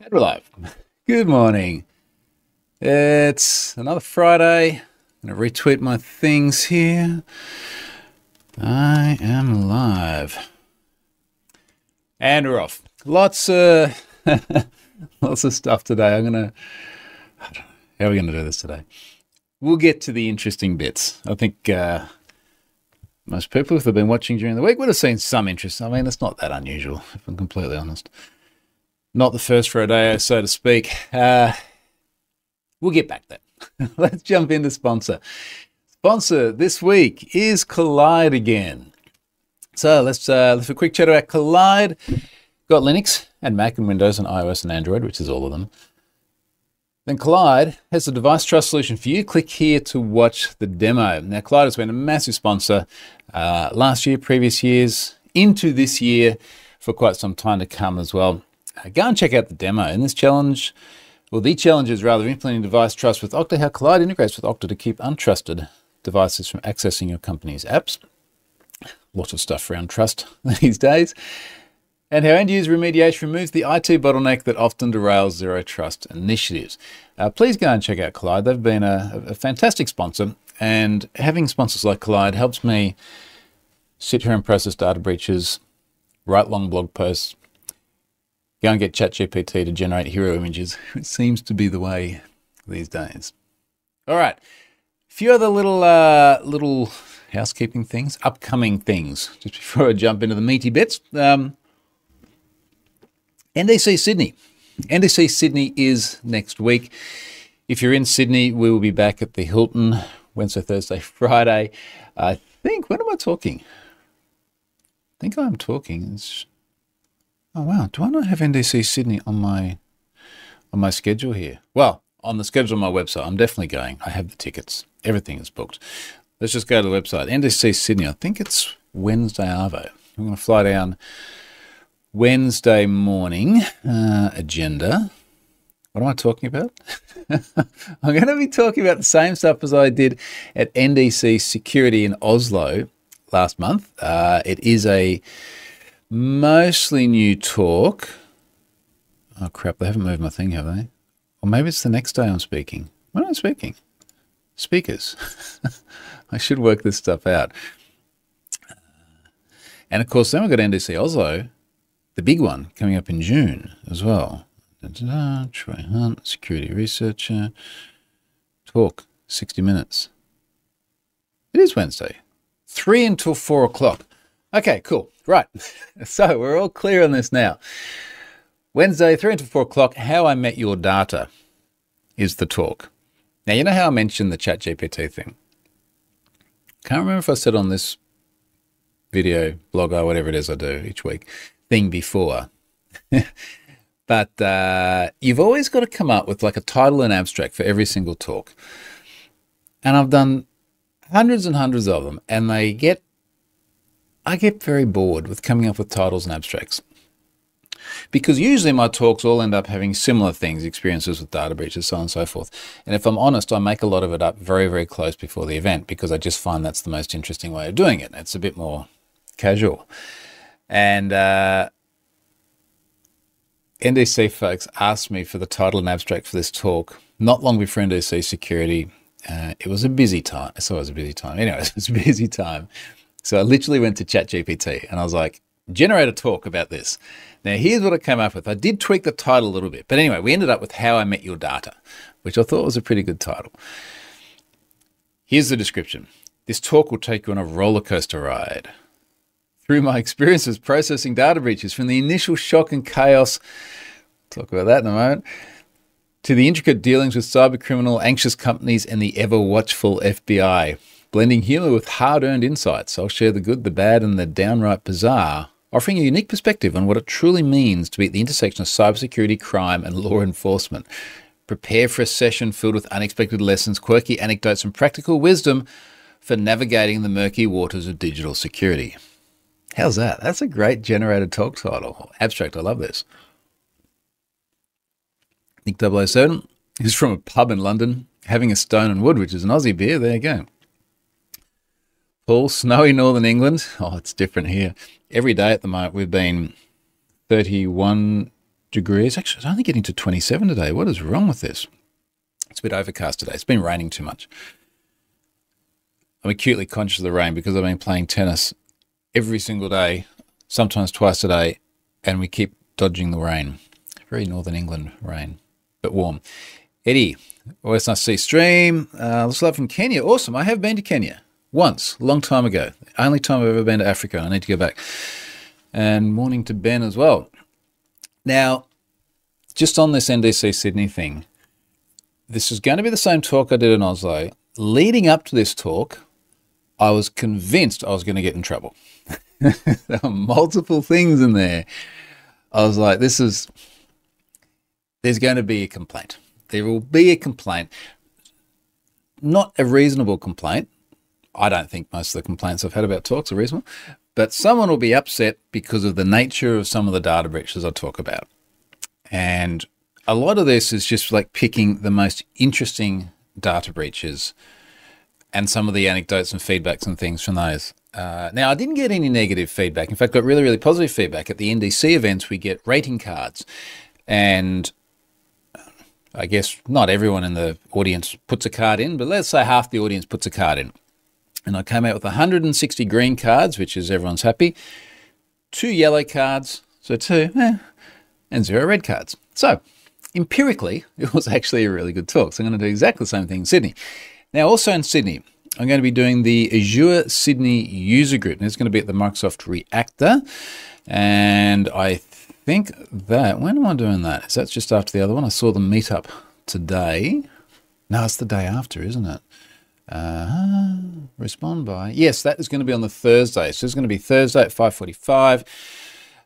And we're live. Good morning. It's another Friday. I'm going to retweet my things here. I am live. And we're off. Lots of lots of stuff today. I'm gonna how are we gonna do this today? We'll get to the interesting bits. I think uh, most people, if they've been watching during the week, would have seen some interest. I mean, it's not that unusual, if I'm completely honest not the first rodeo, so to speak. Uh, we'll get back then. Let's jump into sponsor. Sponsor this week is Kolide again. So let's uh, let's have a quick chat about Kolide. Got Linux and Mac and Windows and iOS and Android, which is all of them. Then Kolide has a device trust solution for you. Click here to watch the demo. Now, Kolide has been a massive sponsor uh, last year, previous years, into this year for quite some time to come as well. Uh, go and check out the demo. In this challenge, well, the challenge is rather implementing device trust with Okta, how Kolide integrates with Okta to keep untrusted devices from accessing your company's apps. Lots of stuff around trust these days. And how end user remediation removes the IT bottleneck that often derails zero trust initiatives. Uh, please go and check out Kolide. They've been a, a fantastic sponsor, and having sponsors like Kolide helps me sit here and process data breaches, write long blog posts, Go and get ChatGPT to generate hero images. It seems to be the way these days. All right, a few other little uh, little housekeeping things, upcoming things. Just before I jump into the meaty bits, um, NDC Sydney. NDC Sydney is next week. If you're in Sydney, we will be back at the Hilton Wednesday, Thursday, Friday. I think. When am I talking? I think I'm talking. It's Oh wow! Do I not have NDC Sydney on my on my schedule here? Well, on the schedule on my website, I'm definitely going. I have the tickets. Everything is booked. Let's just go to the website. NDC Sydney. I think it's Wednesday Arvo. I'm going to fly down Wednesday morning. Uh, agenda. What am I talking about? I'm going to be talking about the same stuff as I did at NDC Security in Oslo last month. Uh, it is a Mostly new talk. Oh crap, they haven't moved my thing, have they? Or maybe it's the next day I'm speaking. When am I speaking? Speakers. I should work this stuff out. Uh, and of course, then we've got NDC Oslo, the big one, coming up in June as well. Da-da-da, Troy Hunt, security researcher. Talk, 60 minutes. It is Wednesday. Three until four o'clock. Okay, cool. Right. So we're all clear on this now. Wednesday, 3 to 4 o'clock, How I Met Your Data is the talk. Now, you know how I mentioned the ChatGPT thing? Can't remember if I said on this video, blog, or whatever it is I do each week, thing before. but uh, you've always got to come up with like a title and abstract for every single talk. And I've done hundreds and hundreds of them, and they get I get very bored with coming up with titles and abstracts. Because usually my talks all end up having similar things, experiences with data breaches, so on and so forth. And if I'm honest, I make a lot of it up very, very close before the event because I just find that's the most interesting way of doing it. It's a bit more casual. And uh, NDC folks asked me for the title and abstract for this talk not long before NDC security. Uh, it was a busy time. So it was a busy time. Anyway, it was a busy time. So I literally went to ChatGPT and I was like, generate a talk about this. Now, here's what I came up with. I did tweak the title a little bit, but anyway, we ended up with How I Met Your Data, which I thought was a pretty good title. Here's the description This talk will take you on a roller coaster ride through my experiences processing data breaches from the initial shock and chaos. Talk about that in a moment. To the intricate dealings with cybercriminal, anxious companies, and the ever watchful FBI blending humour with hard earned insights. I'll share the good, the bad, and the downright bizarre, offering a unique perspective on what it truly means to be at the intersection of cybersecurity, crime, and law enforcement. Prepare for a session filled with unexpected lessons, quirky anecdotes, and practical wisdom for navigating the murky waters of digital security. How's that? That's a great generated talk title. Abstract, I love this. Nick 007 is from a pub in London, having a stone and wood, which is an Aussie beer. There you go. Paul, snowy northern England. Oh, it's different here. Every day at the moment, we've been 31 degrees. Actually, it's only getting to 27 today. What is wrong with this? It's a bit overcast today. It's been raining too much. I'm acutely conscious of the rain because I've been playing tennis every single day, sometimes twice a day, and we keep dodging the rain. Very northern England rain, but warm. Eddie, always nice to see stream. Uh, let's love from Kenya. Awesome. I have been to Kenya once, long time ago. Only time I've ever been to Africa. I need to go back. And morning to Ben as well. Now, just on this NDC Sydney thing, this is going to be the same talk I did in Oslo. Leading up to this talk, I was convinced I was going to get in trouble. there are multiple things in there. I was like, this is, there's going to be a complaint. There will be a complaint. Not a reasonable complaint. I don't think most of the complaints I've had about talks are reasonable, but someone will be upset because of the nature of some of the data breaches I talk about. And a lot of this is just like picking the most interesting data breaches and some of the anecdotes and feedbacks and things from those. Uh, now, I didn't get any negative feedback. In fact, got really, really positive feedback. At the NDC events, we get rating cards. And I guess not everyone in the audience puts a card in, but let's say half the audience puts a card in. And I came out with 160 green cards, which is everyone's happy, two yellow cards, so two, eh, and zero red cards. So empirically, it was actually a really good talk. So I'm going to do exactly the same thing in Sydney. Now, also in Sydney, I'm going to be doing the Azure Sydney user group. And it's going to be at the Microsoft Reactor. And I think that, when am I doing that? Is that just after the other one? I saw the meetup today. No, it's the day after, isn't it? Uh, respond by. Yes, that is going to be on the Thursday. So it's going to be Thursday at 5.45.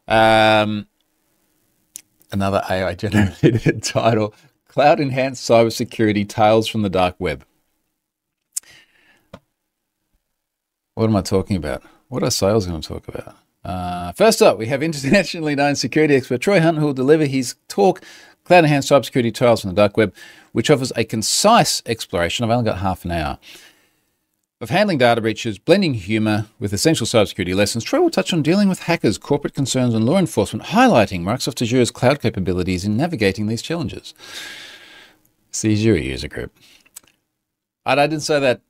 Um, another AI generated title Cloud Enhanced Cybersecurity Tales from the Dark Web. What am I talking about? What are sales going to talk about? Uh, first up, we have internationally known security expert Troy Hunt, who will deliver his talk, Cloud Enhanced Cybersecurity Tales from the Dark Web, which offers a concise exploration. I've only got half an hour of handling data breaches, blending humor with essential cybersecurity lessons, Troy will touch on dealing with hackers, corporate concerns, and law enforcement, highlighting Microsoft Azure's cloud capabilities in navigating these challenges. The Azure user group. I didn't say that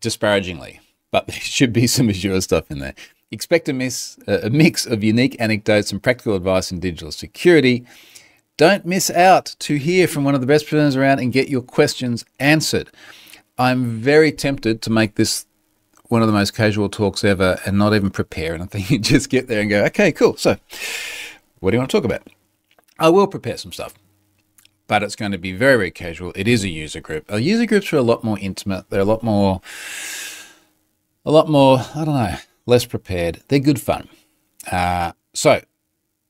disparagingly, but there should be some Azure stuff in there. Expect a, miss, a mix of unique anecdotes and practical advice in digital security. Don't miss out to hear from one of the best presenters around and get your questions answered. I'm very tempted to make this one of the most casual talks ever and not even prepare anything. You just get there and go, okay, cool. So, what do you want to talk about? I will prepare some stuff, but it's going to be very, very casual. It is a user group. Our user groups are a lot more intimate. They're a lot more, a lot more, I don't know, less prepared. They're good fun. Uh, so,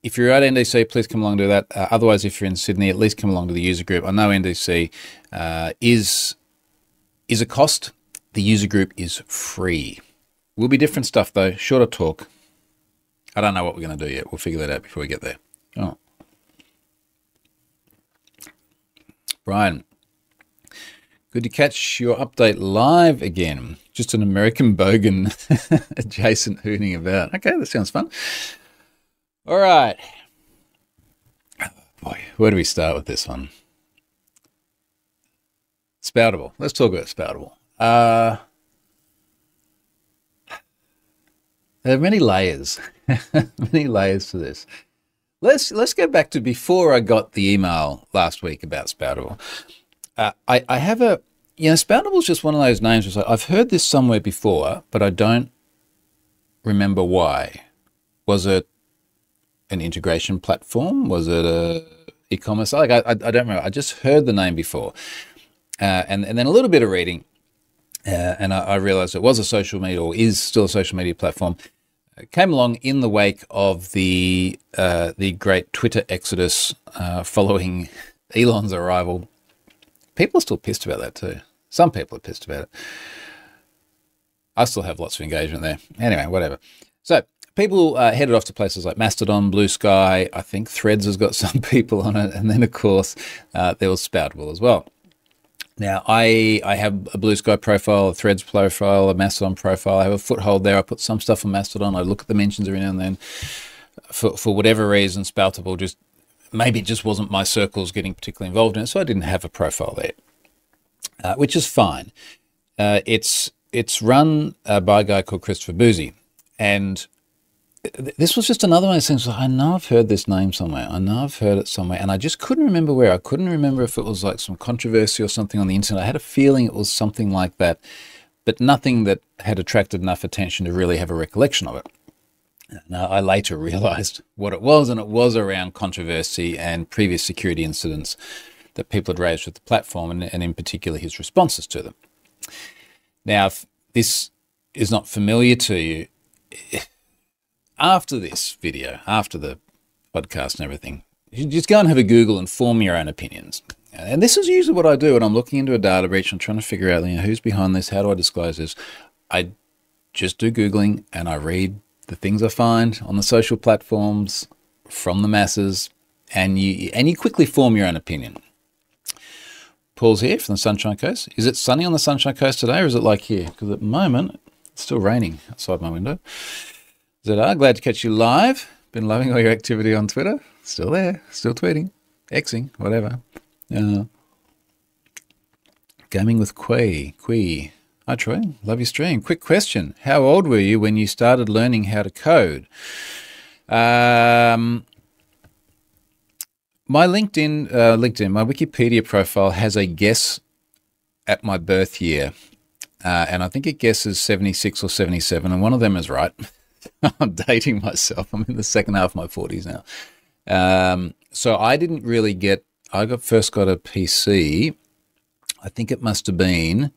if you're at NDC, please come along to that. Uh, otherwise, if you're in Sydney, at least come along to the user group. I know NDC uh, is is a cost. The user group is free. Will be different stuff though, shorter talk. I don't know what we're going to do yet. We'll figure that out before we get there. Oh. Brian, good to catch your update live again. Just an American bogan adjacent hooning about. Okay, that sounds fun. All right. boy, where do we start with this one? Spoutible. Let's talk about Spoutible. Uh, there are many layers, many layers to this. Let's let's go back to before I got the email last week about Spoutible. Uh, I I have a you know Spoutible is just one of those names. Where like, I've heard this somewhere before, but I don't remember why. Was it an integration platform? Was it a e-commerce? Like I, I, don't remember. I just heard the name before. Uh, and, and then a little bit of reading. Uh, and I, I, realized it was a social media or is still a social media platform. It came along in the wake of the uh, the great Twitter exodus uh, following Elon's arrival. People are still pissed about that too. Some people are pissed about it. I still have lots of engagement there. Anyway, whatever. So people uh, headed off to places like Mastodon, Bluesky. I think Threads has got some people on it, and then of course uh, there was Spoutible as well. Now, I I have a Bluesky profile, a Threads profile, a Mastodon profile. I have a foothold there. I put some stuff on Mastodon. I look at the mentions every now and then. For for whatever reason, Spoutible just maybe it just wasn't my circles getting particularly involved in it, so I didn't have a profile there, uh, which is fine. Uh, it's it's run uh, by a guy called Christopher Bouzy, and this was just another one of those things. I know I've heard this name somewhere. I know I've heard it somewhere, and I just couldn't remember where. I couldn't remember if it was like some controversy or something on the internet. I had a feeling it was something like that, but nothing that had attracted enough attention to really have a recollection of it. Now, I later realized what it was, and it was around controversy and previous security incidents that people had raised with the platform, and, and in particular his responses to them. Now, if this is not familiar to you, after this video, after the podcast and everything, you just go and have a Google and form your own opinions. And this is usually what I do when I'm looking into a data breach and trying to figure out you know, who's behind this, how do I disclose this. I just do Googling and I read the things I find on the social platforms from the masses, and you and you quickly form your own opinion. Paul's here from the Sunshine Coast. Is it sunny on the Sunshine Coast today, or is it like here? Because at the moment it's still raining outside my window. Zedar, glad to catch you live. Been loving all your activity on Twitter. Still there, still tweeting, Xing, whatever. Uh, gaming with Quay. Quay. Hi, Troy. Love your stream. Quick question. How old were you when you started learning how to code? Um, my LinkedIn, uh, LinkedIn, my Wikipedia profile has a guess at my birth year. Uh, and I think it guesses 76 or 77, and one of them is right. I'm dating myself. I'm in the second half of my 40s now. Um, so I didn't really get, I got first got a PC. I think it must have been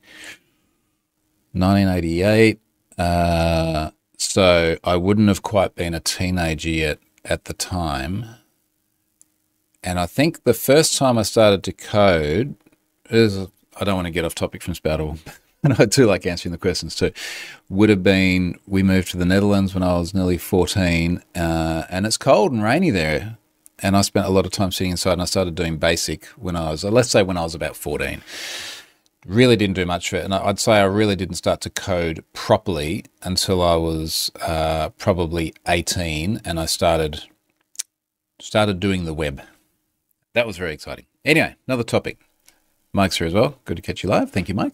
1988. Uh, so I wouldn't have quite been a teenager yet at the time. And I think the first time I started to code is, I don't want to get off topic from Spoutible, and I do like answering the questions too, would have been we moved to the Netherlands when I was nearly 14, uh, and it's cold and rainy there. And I spent a lot of time sitting inside, and I started doing basic when I was, let's say, when I was about 14. Really didn't do much for it, and I'd say I really didn't start to code properly until I was uh, probably 18, and I started started doing the web. That was very exciting. Anyway, another topic. Mike's here as well. Good to catch you live. Thank you, Mike.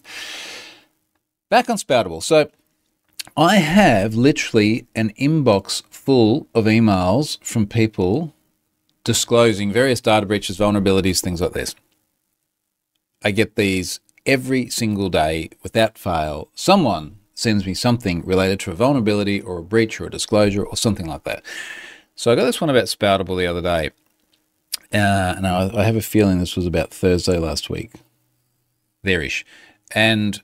Back on Spoutible. So I have literally an inbox full of emails from people disclosing various data breaches, vulnerabilities, things like this. I get these every single day without fail. Someone sends me something related to a vulnerability or a breach or a disclosure or something like that. So I got this one about Spoutible the other day. Uh, and I, I have a feeling this was about Thursday last week, there-ish. And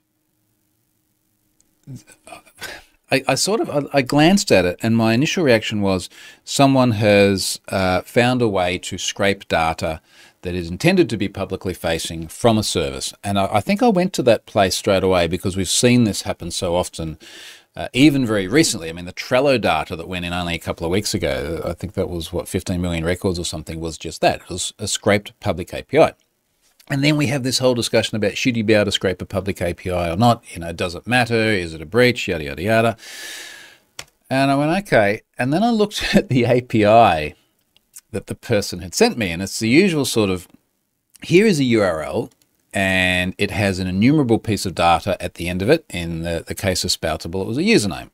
I, I, sort of I, I, glanced at it, and my initial reaction was someone has uh, found a way to scrape data that is intended to be publicly facing from a service. And I, I think I went to that place straight away because we've seen this happen so often. Uh, even very recently, I mean, the Trello data that went in only a couple of weeks ago, I think that was what 15 million records or something, was just that. It was a scraped public API. And then we have this whole discussion about should you be able to scrape a public API or not? You know, does it matter? Is it a breach? Yada, yada, yada. And I went, okay. And then I looked at the API that the person had sent me. And it's the usual sort of here is a URL and it has an enumerable piece of data at the end of it. In the, the case of Spoutible, it was a username.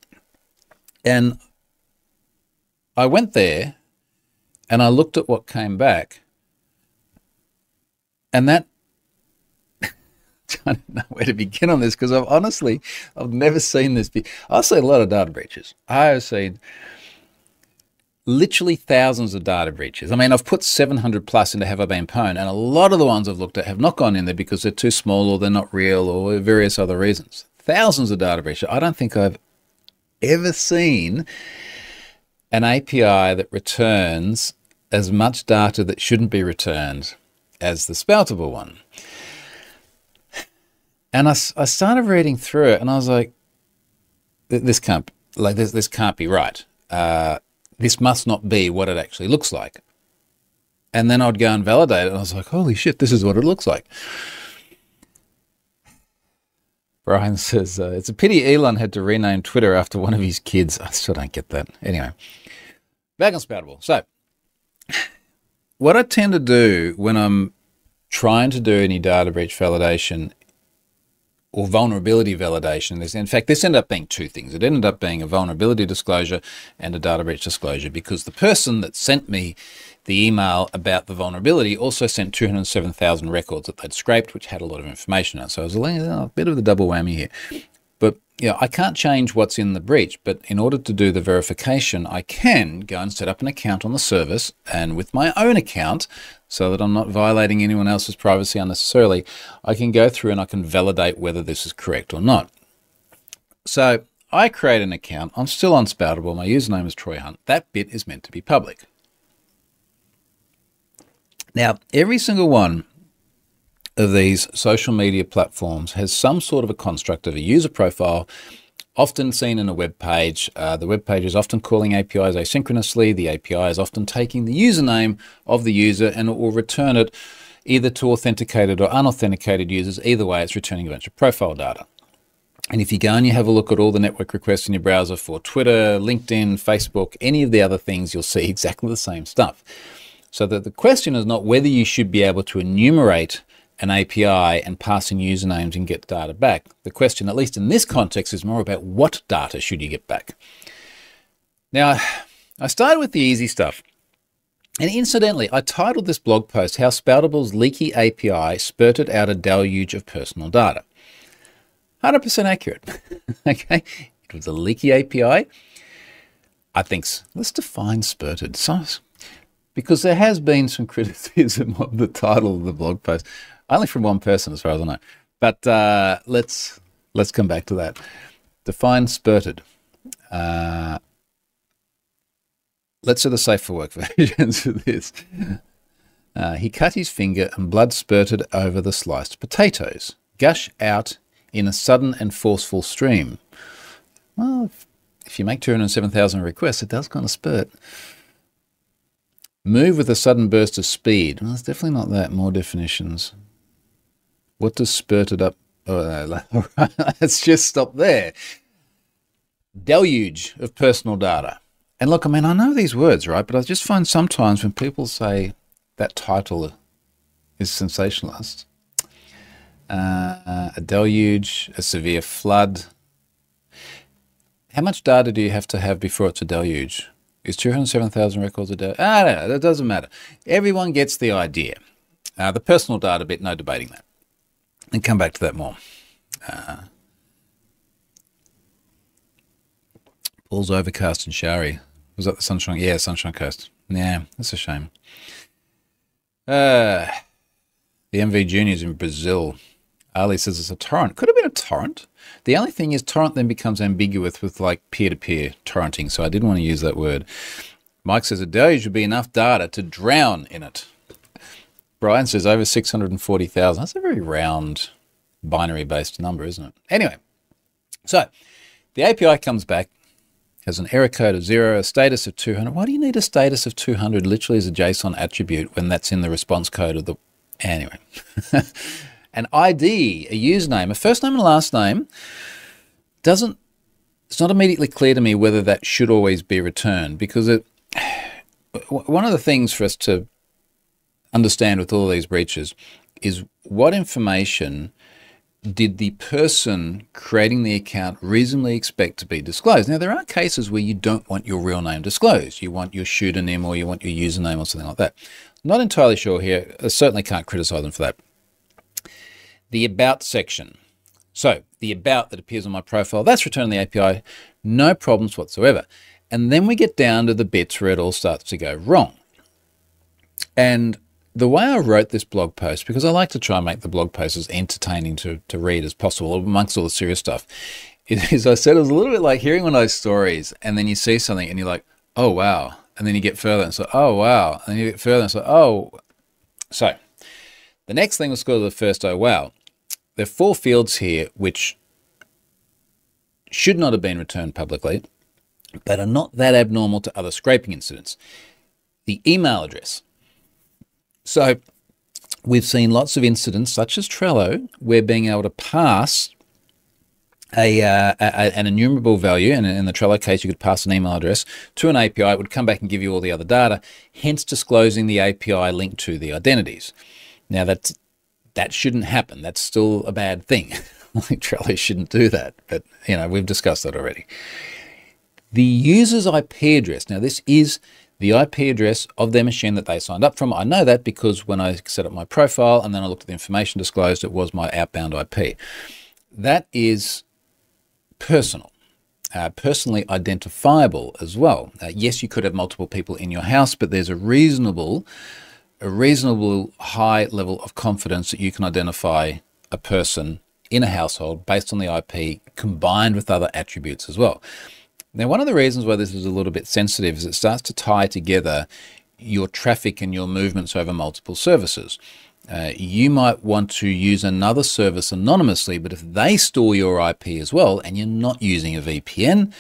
And I went there and I looked at what came back and that I don't know where to begin on this because I've honestly I've never seen this. Be- I've seen a lot of data breaches. I have seen literally thousands of data breaches. I mean, I've put 700 plus into Have I Been Pwned, and a lot of the ones I've looked at have not gone in there because they're too small or they're not real or various other reasons. Thousands of data breaches. I don't think I've ever seen an API that returns as much data that shouldn't be returned as the Spoutible one. And I, I started reading through it, and I was like, "This can't like this. This can't be right. Uh, this must not be what it actually looks like." And then I'd go and validate it, and I was like, "Holy shit! This is what it looks like." Brian says uh, it's a pity Elon had to rename Twitter after one of his kids. I still don't get that. Anyway, back on Spoutible. So what I tend to do when I'm trying to do any data breach validation or vulnerability validation. Is, in fact, this ended up being two things. It ended up being a vulnerability disclosure and a data breach disclosure because the person that sent me the email about the vulnerability also sent 207,000 records that they'd scraped, which had a lot of information on. So it was a bit of the double whammy here. Know, I can't change what's in the breach, but in order to do the verification, I can go and set up an account on the service and with my own account, so that I'm not violating anyone else's privacy unnecessarily, I can go through and I can validate whether this is correct or not. So I create an account. I'm still on Spoutible. My username is Troy Hunt. That bit is meant to be public. Now, every single one of these social media platforms has some sort of a construct of a user profile, often seen in a web page. Uh, the web page is often calling APIs asynchronously. The API is often taking the username of the user and it will return it either to authenticated or unauthenticated users. Either way, it's returning a bunch of profile data. And if you go and you have a look at all the network requests in your browser for Twitter, LinkedIn, Facebook, any of the other things, you'll see exactly the same stuff. So that the question is not whether you should be able to enumerate an API and pass in usernames and get data back. The question, at least in this context, is more about what data should you get back. Now, I started with the easy stuff. And incidentally, I titled this blog post How Spoutible's Leaky API Spurted Out a Deluge of Personal Data. 100% accurate. okay, it was a leaky API. I think, let's define spurted. So, because there has been some criticism of the title of the blog post, only from one person, as far as I know. But uh, let's let's come back to that. Define spurted. Uh, let's do the safe for work versions of this. Uh, he cut his finger and blood spurted over the sliced potatoes, gush out in a sudden and forceful stream. Well, if, if you make 207,000 requests, it does kind of spurt. Move with a sudden burst of speed. Well, it's definitely not that. More definitions. What does spurted up? Oh, let's just stop there. Deluge of personal data. And look, I mean, I know these words, right? But I just find sometimes when people say that title is sensationalist, uh, a deluge, a severe flood. How much data do you have to have before it's a deluge? Is 207,000 records a day? Ah, no, that doesn't matter. Everyone gets the idea. Uh, the personal data bit, no debating that. And come back to that more. Uh, Paul's overcast and showery. Was that the Sunshine? Yeah, Sunshine Coast. Yeah, that's a shame. Uh, the MV Juniors in Brazil. Ali says it's a torrent. Could have been a torrent. The only thing is, torrent then becomes ambiguous with like peer to peer torrenting, so I didn't want to use that word. Mike says a deluge would be enough data to drown in it. Brian says over 640,000. That's a very round binary based number, isn't it? Anyway, so the API comes back, has an error code of zero, a status of 200. Why do you need a status of 200 literally as a JSON attribute when that's in the response code of the. Anyway. an ID, a username, a first name and a last name, doesn't. It's not immediately clear to me whether that should always be returned because it. One of the things for us to understand with all these breaches is what information did the person creating the account reasonably expect to be disclosed? Now, there are cases where you don't want your real name disclosed. You want your pseudonym or you want your username or something like that. Not entirely sure here. I certainly can't criticize them for that the About section. So the About that appears on my profile, that's returned the API, no problems whatsoever. And then we get down to the bits where it all starts to go wrong. And the way I wrote this blog post, because I like to try and make the blog post as entertaining to, to read as possible amongst all the serious stuff, is I said it was a little bit like hearing one of those stories and then you see something and you're like, oh, wow. And then you get further and so, oh, wow. And you get further and so, oh. So the next thing was called the first, oh, wow there are four fields here which should not have been returned publicly, but are not that abnormal to other scraping incidents. The email address. So we've seen lots of incidents, such as Trello, where being able to pass a, uh, a, an enumerable value, and in the Trello case, you could pass an email address to an API. It would come back and give you all the other data, hence disclosing the API link to the identities. Now, that's, that shouldn't happen. That's still a bad thing. Trello shouldn't do that, but you know we've discussed that already. The user's IP address. Now, this is the IP address of their machine that they signed up from. I know that because when I set up my profile and then I looked at the information disclosed, it was my outbound IP. That is personal, uh, personally identifiable as well. Uh, yes, you could have multiple people in your house, but there's a reasonable, a reasonable high level of confidence that you can identify a person in a household based on the IP combined with other attributes as well. Now, one of the reasons why this is a little bit sensitive is it starts to tie together your traffic and your movements over multiple services. Uh, you might want to use another service anonymously, but if they store your IP as well and you're not using a VPN,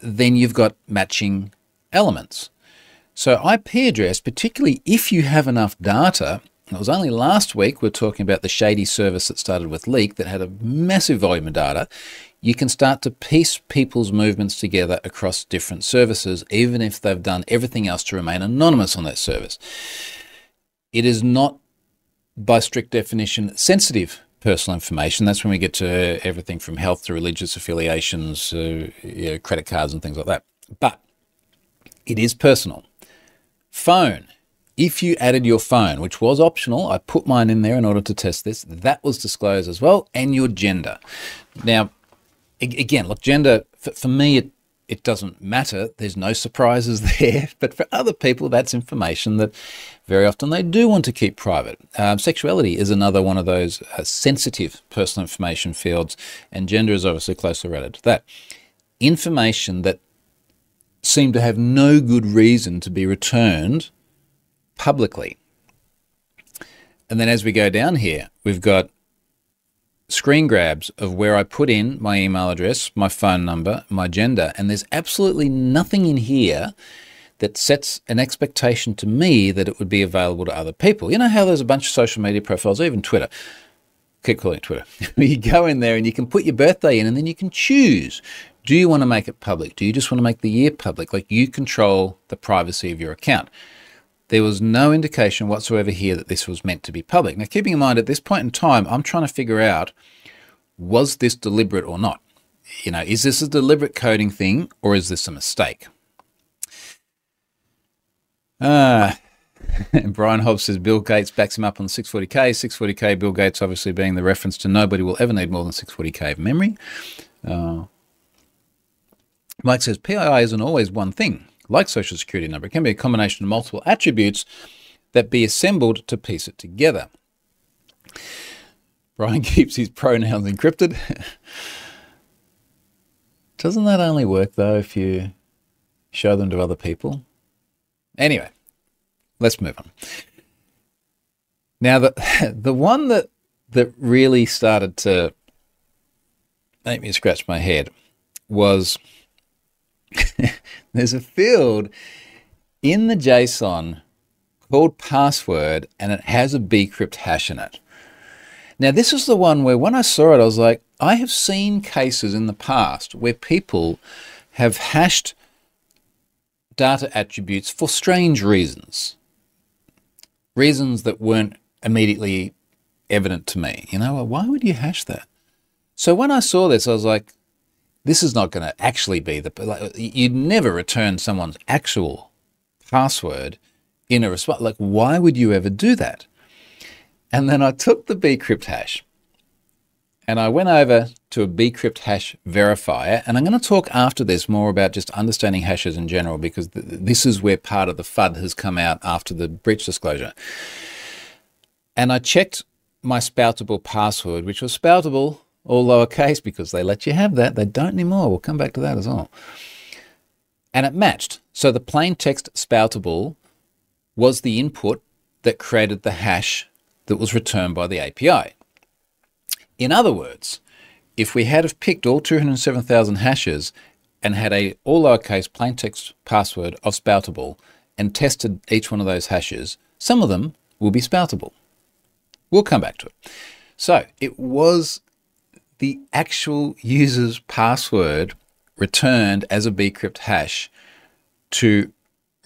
then you've got matching elements. So, IP address, particularly if you have enough data, it was only last week we are talking about the shady service that started with Leak that had a massive volume of data. You can start to piece people's movements together across different services, even if they've done everything else to remain anonymous on that service. It is not by strict definition, sensitive personal information. That's when we get to everything from health to religious affiliations, uh, you know, credit cards, and things like that. But it is personal. Phone. If you added your phone, which was optional, I put mine in there in order to test this, that was disclosed as well, and your gender. Now, again, look, gender, for, for me, it it doesn't matter. There's no surprises there. But for other people, that's information that very often they do want to keep private. Um, sexuality is another one of those uh, sensitive personal information fields, and gender is obviously closely related to that. Information that seem to have no good reason to be returned publicly. And then as we go down here, we've got screen grabs of where I put in my email address, my phone number, my gender, and there's absolutely nothing in here that sets an expectation to me that it would be available to other people. You know how there's a bunch of social media profiles, even Twitter. Keep calling it Twitter. you go in there and you can put your birthday in and then you can choose. Do you want to make it public? Do you just want to make the year public? Like you control the privacy of your account. There was no indication whatsoever here that this was meant to be public. Now, keeping in mind at this point in time, I'm trying to figure out was this deliberate or not? You know, is this a deliberate coding thing or is this a mistake? Uh, Brian Hobbs says Bill Gates backs him up on 640k. 640k, Bill Gates obviously being the reference to nobody will ever need more than 640k of memory. Uh, Mike says PII isn't always one thing like social security number. It can be a combination of multiple attributes that be assembled to piece it together. Brian keeps his pronouns encrypted. Doesn't that only work though if you show them to other people? Anyway, let's move on. Now the the one that that really started to make me scratch my head was there's a field in the JSON called password and it has a bcrypt hash in it. Now, this is the one where when I saw it, I was like, I have seen cases in the past where people have hashed data attributes for strange reasons, reasons that weren't immediately evident to me. You know, why would you hash that? So when I saw this, I was like, this is not going to actually be the like, you'd never return someone's actual password in a response like why would you ever do that? And then i took the bcrypt hash and i went over to a bcrypt hash verifier and i'm going to talk after this more about just understanding hashes in general because th- this is where part of the fud has come out after the breach disclosure. And i checked my spoutible password which was spoutible all lowercase because they let you have that. They don't anymore. We'll come back to that as well. And it matched. So the plain text spoutible was the input that created the hash that was returned by the API. In other words, if we had have picked all 207,000 hashes and had a all lowercase plain text password of spoutible and tested each one of those hashes, some of them will be spoutible. We'll come back to it. So it was the actual user's password returned as a bcrypt hash to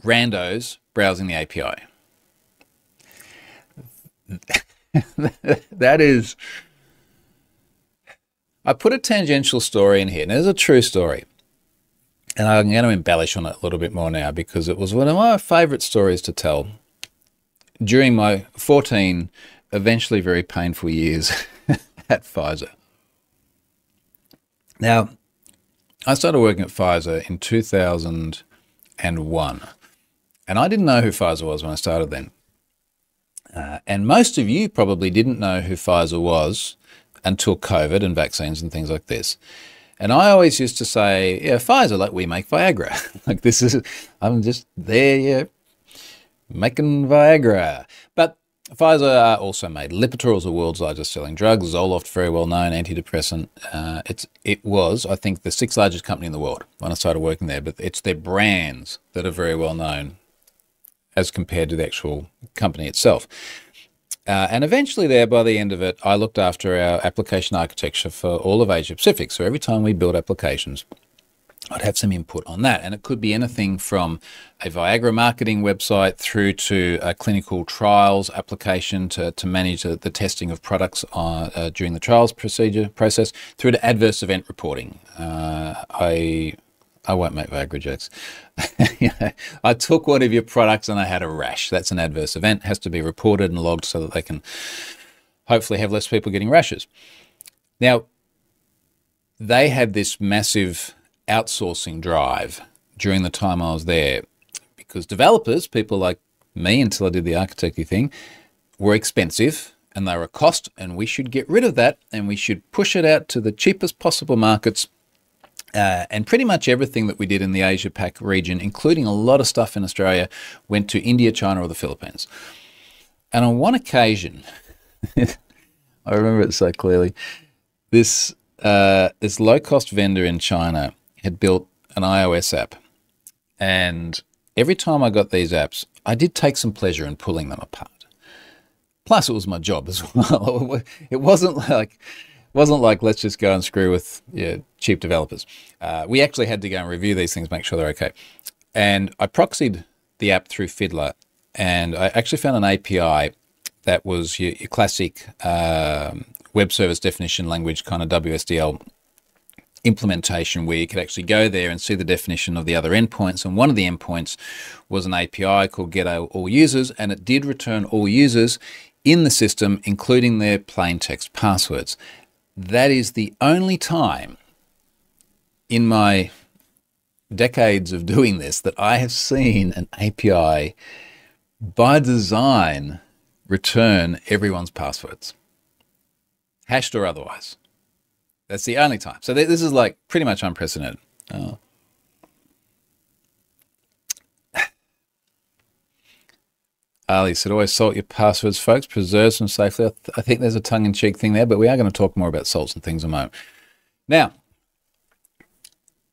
randos browsing the API. that is. I put a tangential story in here, and it's a true story. And I'm going to embellish on it a little bit more now because it was one of my favorite stories to tell during my 14, eventually very painful years at Pfizer. Now, I started working at Pfizer in 2001, and I didn't know who Pfizer was when I started then. Uh, and most of you probably didn't know who Pfizer was until COVID and vaccines and things like this. And I always used to say, yeah, Pfizer, like we make Viagra. like this is, I'm just there, yeah, making Viagra. Pfizer also made Lipitor, is the world's largest selling drug. Zoloft, very well known antidepressant. Uh, it's it was, I think, the sixth largest company in the world when I started working there. But it's their brands that are very well known as compared to the actual company itself. Uh, and eventually, there by the end of it, I looked after our application architecture for all of Asia Pacific. So every time we build applications, I'd have some input on that. And it could be anything from a Viagra marketing website through to a clinical trials application to, to manage the, the testing of products uh, uh, during the trials procedure process through to adverse event reporting. Uh, I I won't make Viagra jokes. I took one of your products and I had a rash. That's an adverse event. It has to be reported and logged so that they can hopefully have less people getting rashes. Now, they had this massive outsourcing drive during the time I was there because developers, people like me until I did the architecty thing, were expensive and they were a cost, and we should get rid of that and we should push it out to the cheapest possible markets uh, and pretty much everything that we did in the Asia Pac region, including a lot of stuff in Australia, went to India, China, or the Philippines. And on one occasion, I remember it so clearly, this uh, this low cost vendor in China had built an iOS app, and every time I got these apps, I did take some pleasure in pulling them apart. Plus, it was my job as well. it wasn't like wasn't like let's just go and screw with yeah, cheap developers. Uh, we actually had to go and review these things, make sure they're okay. And I proxied the app through Fiddler, and I actually found an API that was your, your classic um, web service definition language kind of WSDL implementation where you could actually go there and see the definition of the other endpoints. And one of the endpoints was an API called get all users, and it did return all users in the system, including their plain text passwords that is the only time in my decades of doing this that I have seen an API by design return everyone's passwords, hashed or otherwise. That's the only time. So this is like pretty much unprecedented. Oh. Ali said, always salt your passwords, folks. Preserve them safely. I, th- I think there's a tongue in cheek thing there, but we are going to talk more about salts and things in a moment. Now,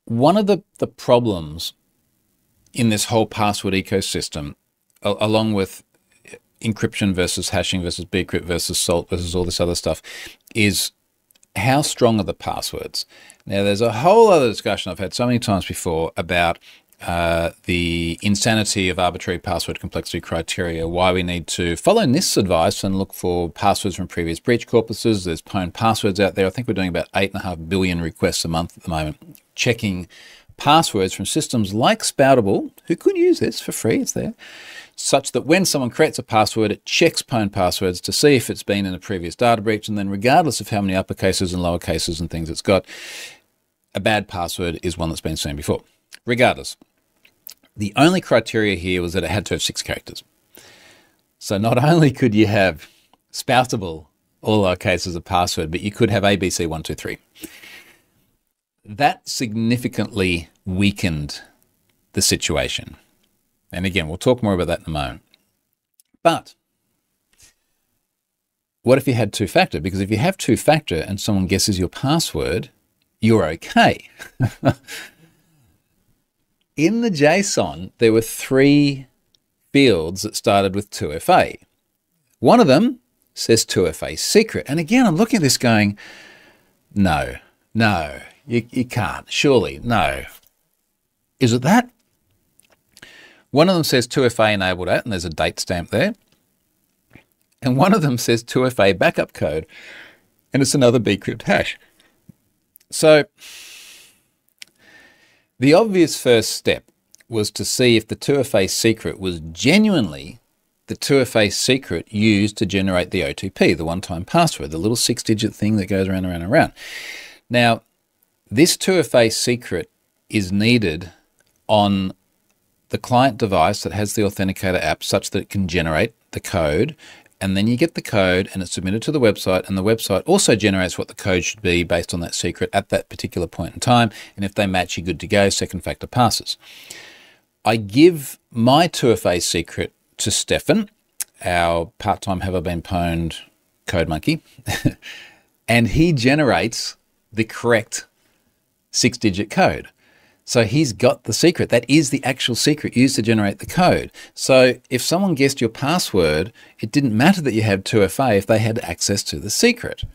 one of the, the problems in this whole password ecosystem, a- along with encryption versus hashing versus bcrypt versus salt versus all this other stuff, is how strong are the passwords? Now, there's a whole other discussion I've had so many times before about uh, the insanity of arbitrary password complexity criteria, why we need to follow NIST's advice and look for passwords from previous breach corpuses. There's pwned passwords out there. I think we're doing about 8.5 billion requests a month at the moment, checking passwords from systems like Spoutible, who could use this for free, it's there, such that when someone creates a password, it checks pwned passwords to see if it's been in a previous data breach, and then regardless of how many uppercases and lower cases and things it's got, a bad password is one that's been seen before. Regardless, the only criteria here was that it had to have six characters. So not only could you have spoutible all our cases of password, but you could have ABC123. That significantly weakened the situation. And again, we'll talk more about that in a moment. But what if you had two factor? Because if you have two factor and someone guesses your password, you're okay. in the JSON, there were three fields that started with 2FA. One of them says 2FA secret. And again, I'm looking at this going, No, no, you, you can't. Surely, no. Is it that? One of them says 2FA enabled at, and there's a date stamp there. And one of them says 2FA backup code, and it's another bcrypt hash. So the obvious first step was to see if the 2FA secret was genuinely the 2FA secret used to generate the OTP, the one-time password, the little six-digit thing that goes around and around and around. Now, this 2FA secret is needed on the client device that has the Authenticator app such that it can generate the code and then you get the code and it's submitted to the website and the website also generates what the code should be based on that secret at that particular point in time and if they match you're good to go second factor passes. I give my 2fa secret to stefan our part-time have i been pwned code monkey and he generates the correct six digit code so he's got the secret. That is the actual secret used to generate the code. So if someone guessed your password, it didn't matter that you had 2FA if they had access to the secret.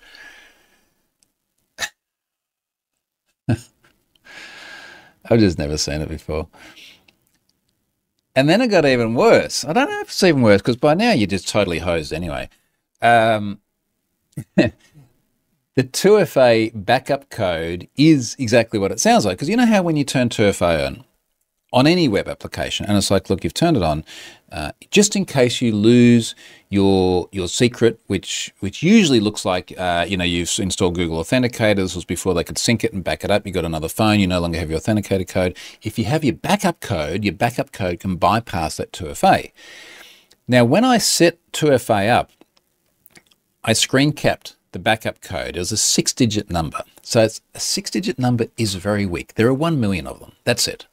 I've just never seen it before. And then it got even worse. I don't know if it's even worse because by now you're just totally hosed anyway. Um, the 2FA backup code is exactly what it sounds like. Because you know how when you turn 2FA on, on any web application, and it's like, look, you've turned it on, uh, just in case you lose your your secret, which which usually looks like, uh, you know, you've installed Google Authenticator. This was before they could sync it and back it up. You got another phone, you no longer have your authenticator code. If you have your backup code, your backup code can bypass that 2FA. Now, when I set 2FA up, I screen capped the backup code. It was a six digit number. So a six digit number is very weak. There are 1 million of them. That's it.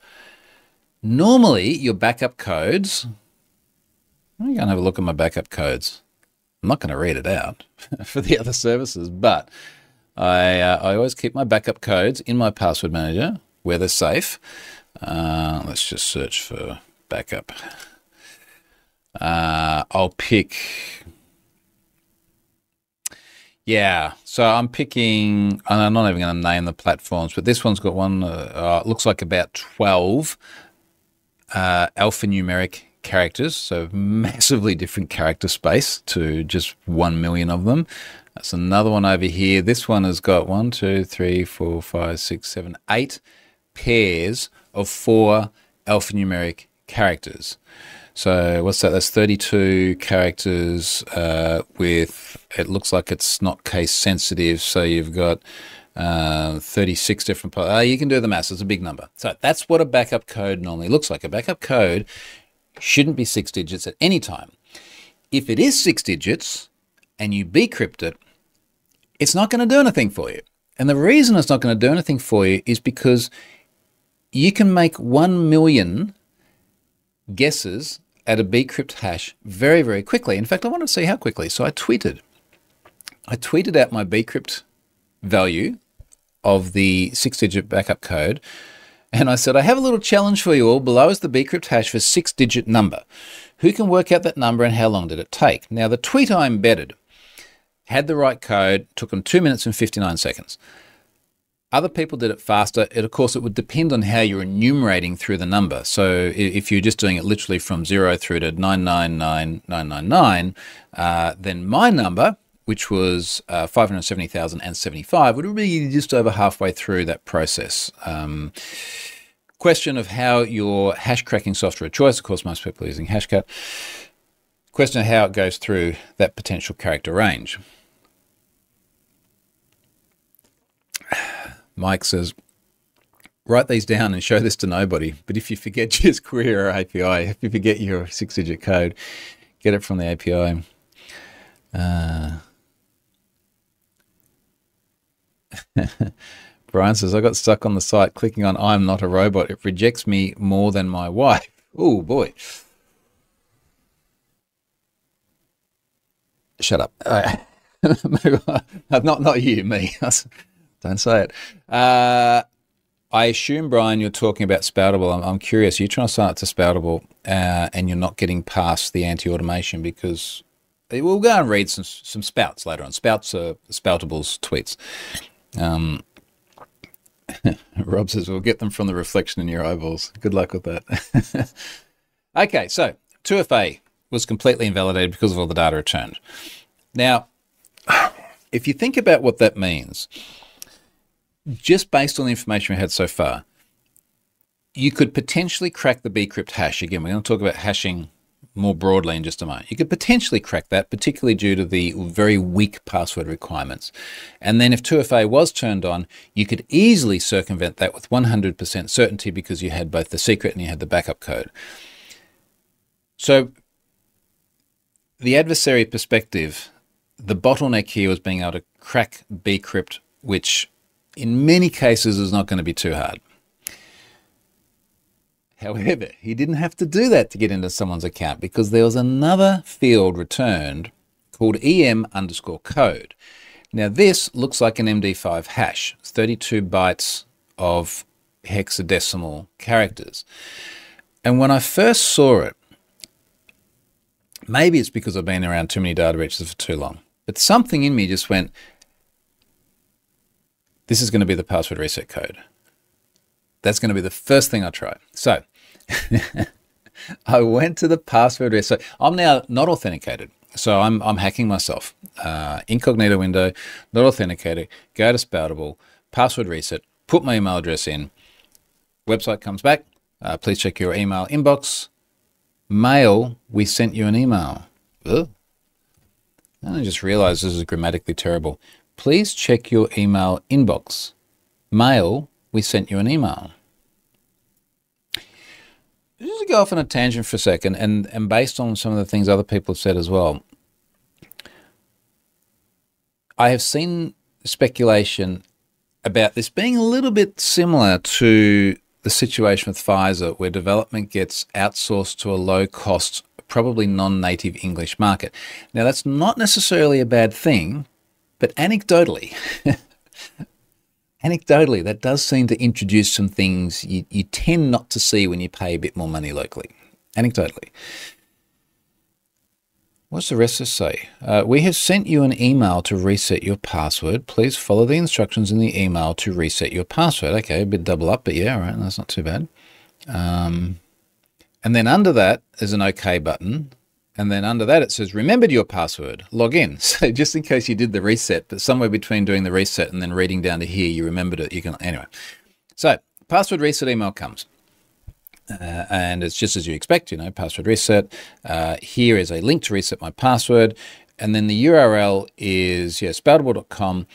Normally, your backup codes, I'm going to have a look at my backup codes. I'm not going to read it out for the other services, but I, uh, I always keep my backup codes in my password manager where they're safe. Uh, let's just search for backup. Uh, I'll pick yeah, so I'm picking, and I'm not even going to name the platforms, but this one's got one, uh, uh, looks like about 12 uh, alphanumeric characters, so massively different character space to just 1 million of them. That's another one over here. This one has got one, two, three, four, five, six, seven, eight pairs of four alphanumeric characters. So what's that? That's 32 characters uh, with, it looks like it's not case sensitive. So you've got uh, 36 different, uh, you can do the maths, it's a big number. So that's what a backup code normally looks like. A backup code shouldn't be six digits at any time. If it is six digits and you bcrypt it, it's not going to do anything for you. And the reason it's not going to do anything for you is because you can make 1 million guesses at a bcrypt hash very, very quickly. In fact, I want to see how quickly. So I tweeted. I tweeted out my bcrypt value of the six-digit backup code, and I said, I have a little challenge for you all. Below is the bcrypt hash for six-digit number. Who can work out that number and how long did it take? Now, the tweet I embedded had the right code, took them 2 minutes and 59 seconds. Other people did it faster. It, of course, it would depend on how you're enumerating through the number. So if you're just doing it literally from zero through to 999,999, uh, then my number, which was uh, 570,075, would be just over halfway through that process. Um, question of how your hash cracking software of choice, of course, most people are using Hashcat. Question of how it goes through that potential character range. Mike says, write these down and show this to nobody. But if you forget just query our API, if you forget your six digit code, get it from the API. Uh, Brian says, I got stuck on the site clicking on I'm not a robot. It rejects me more than my wife. Oh boy. Shut up. Not not you, me. Don't say it. Uh, I assume, Brian, you're talking about Spoutible. I'm, I'm curious. You're trying to sign up to Spoutible uh, and you're not getting past the anti automation because we'll go and read some, some spouts later on. Spouts are Spoutible's tweets. Um, Rob says, we'll get them from the reflection in your eyeballs. Good luck with that. okay, so 2FA was completely invalidated because of all the data returned. Now, if you think about what that means, just based on the information we had so far, you could potentially crack the bcrypt hash. Again, we're going to talk about hashing more broadly in just a moment. You could potentially crack that, particularly due to the very weak password requirements. And then if 2FA was turned on, you could easily circumvent that with 100% certainty because you had both the secret and you had the backup code. So the adversary perspective, the bottleneck here was being able to crack bcrypt, which in many cases is not going to be too hard. However, he didn't have to do that to get into someone's account because there was another field returned called em underscore code. Now, this looks like an MD5 hash. 32 bytes of hexadecimal characters. And when I first saw it, maybe it's because I've been around too many data breaches for too long, but something in me just went, this is going to be the password reset code. That's going to be the first thing I try. So I went to the password reset. I'm now not authenticated. So I'm, I'm hacking myself. Uh, incognito window, not authenticated. Go to Spoutible, password reset, put my email address in. Website comes back. Uh, please check your email inbox. Mail, we sent you an email. Ugh. And I just realized this is grammatically terrible. Please check your email inbox. Mail, we sent you an email. Just to go off on a tangent for a second, and, and based on some of the things other people have said as well, I have seen speculation about this being a little bit similar to the situation with Pfizer, where development gets outsourced to a low cost, probably non native English market. Now, that's not necessarily a bad thing, but anecdotally, anecdotally, that does seem to introduce some things you, you tend not to see when you pay a bit more money locally. Anecdotally. What's the rest of say? Uh, we have sent you an email to reset your password. Please follow the instructions in the email to reset your password. Okay, a bit double up, but yeah, all right, that's not too bad. Um, and then under that is an OK button. And then under that, it says, remembered your password, log in. So just in case you did the reset, but somewhere between doing the reset and then reading down to here, you remembered it. You can, anyway. So password reset email comes. Uh, and it's just as you expect, you know, password reset. Uh, here is a link to reset my password. And then the URL is, yeah, spoutible.com.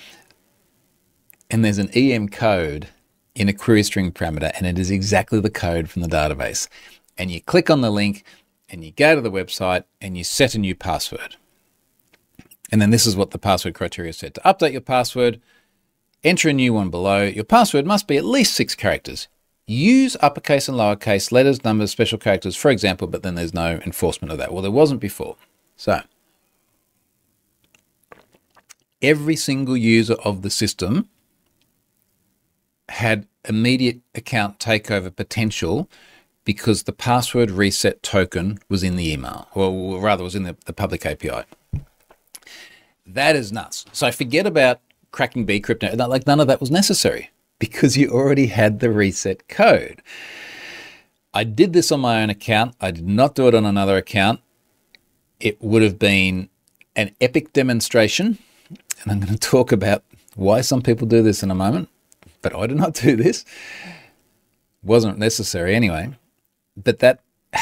And there's an EM code in a query string parameter, and it is exactly the code from the database. And you click on the link, and you go to the website and you set a new password. And then this is what the password criteria said. To update your password, enter a new one below. Your password must be at least six characters. Use uppercase and lowercase letters, numbers, special characters, for example, but then there's no enforcement of that. Well, there wasn't before. So, every single user of the system had immediate account takeover potential because the password reset token was in the email, or rather was in the, the public API. That is nuts. So forget about cracking bcrypt. Like none of that was necessary because you already had the reset code. I did this on my own account. I did not do it on another account. It would have been an epic demonstration. And I'm going to talk about why some people do this in a moment, but I did not do this. Wasn't necessary anyway but that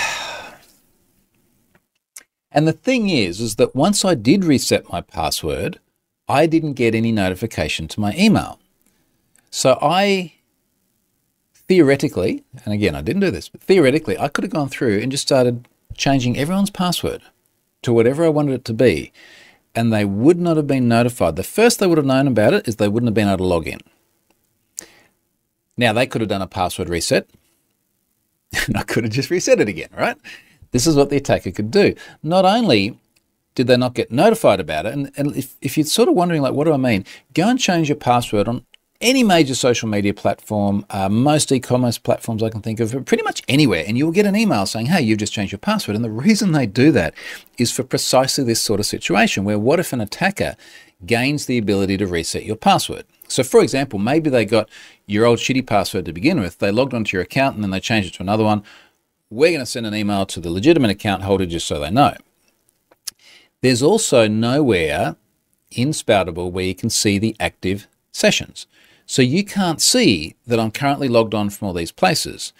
and the thing is is that once I did reset my password, I didn't get any notification to my email. So I theoretically, and again I didn't do this, but theoretically I could have gone through and just started changing everyone's password to whatever I wanted it to be, and they would not have been notified. The first they would have known about it is they wouldn't have been able to log in. Now they could have done a password reset, and I could have just reset it again, right? This is what the attacker could do. Not only did they not get notified about it, and, and if, if you're sort of wondering, like, what do I mean? Go and change your password on any major social media platform, uh, most e-commerce platforms I can think of, pretty much anywhere, and you'll get an email saying, "Hey, you've just changed your password." And the reason they do that is for precisely this sort of situation, where what if an attacker gains the ability to reset your password? So, for example, maybe they got your old shitty password to begin with, they logged onto your account and then they changed it to another one. We're going to send an email to the legitimate account holder just so they know. There's also nowhere in Spoutible where you can see the active sessions. So you can't see that I'm currently logged on from all these places.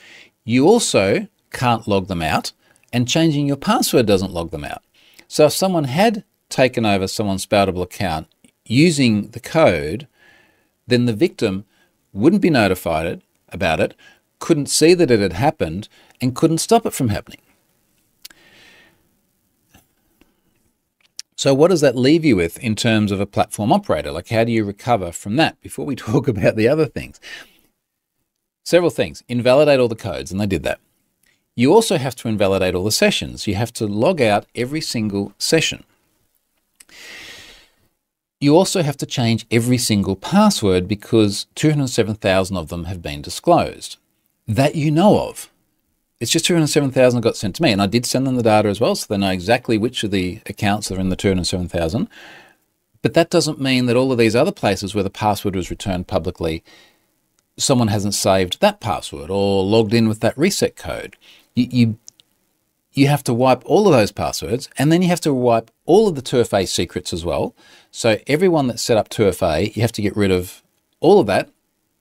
You also can't log them out, and changing your password doesn't log them out. So if someone had taken over someone's Spoutible account using the code, then the victim wouldn't be notified about it, couldn't see that it had happened, and couldn't stop it from happening. So, what does that leave you with in terms of a platform operator? Like, how do you recover from that before we talk about the other things? Several things. Invalidate all the codes, and they did that. You also have to invalidate all the sessions. You have to log out every single session. You also have to change every single password because 207,000 of them have been disclosed that you know of. It's just 207,000 got sent to me, and I did send them the data as well, so they know exactly which of the accounts are in the 207,000. But that doesn't mean that all of these other places where the password was returned publicly, someone hasn't saved that password or logged in with that reset code. You, you, you have to wipe all of those passwords, and then you have to wipe all of the 2FA secrets as well. So everyone that's set up 2FA, you have to get rid of all of that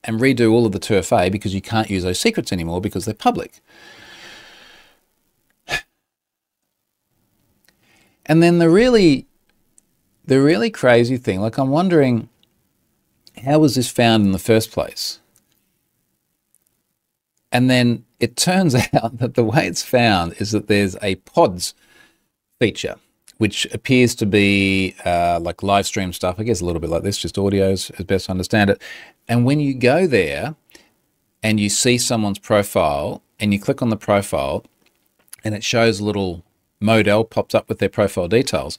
and redo all of the 2FA because you can't use those secrets anymore because they're public. And then the really, the really crazy thing, like I'm wondering, how was this found in the first place? And then it turns out that the way it's found is that there's a pods feature, which appears to be uh, like live stream stuff. I guess a little bit like this, just audios as best I understand it. And when you go there and you see someone's profile and you click on the profile and it shows a little modal pops up with their profile details.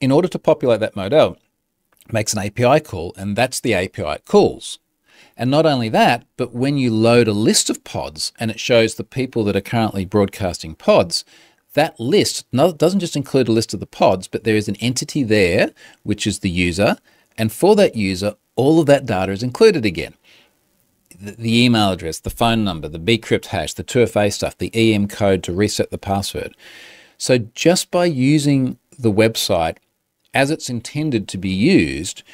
In order to populate that modal, makes an API call, and that's the API it calls. And not only that, but when you load a list of pods and it shows the people that are currently broadcasting pods, that list doesn't just include a list of the pods, but there is an entity there, which is the user. And for that user, all of that data is included again the email address, the phone number, the bcrypt hash, the 2FA stuff, the EM code to reset the password. So just by using the website as it's intended to be used,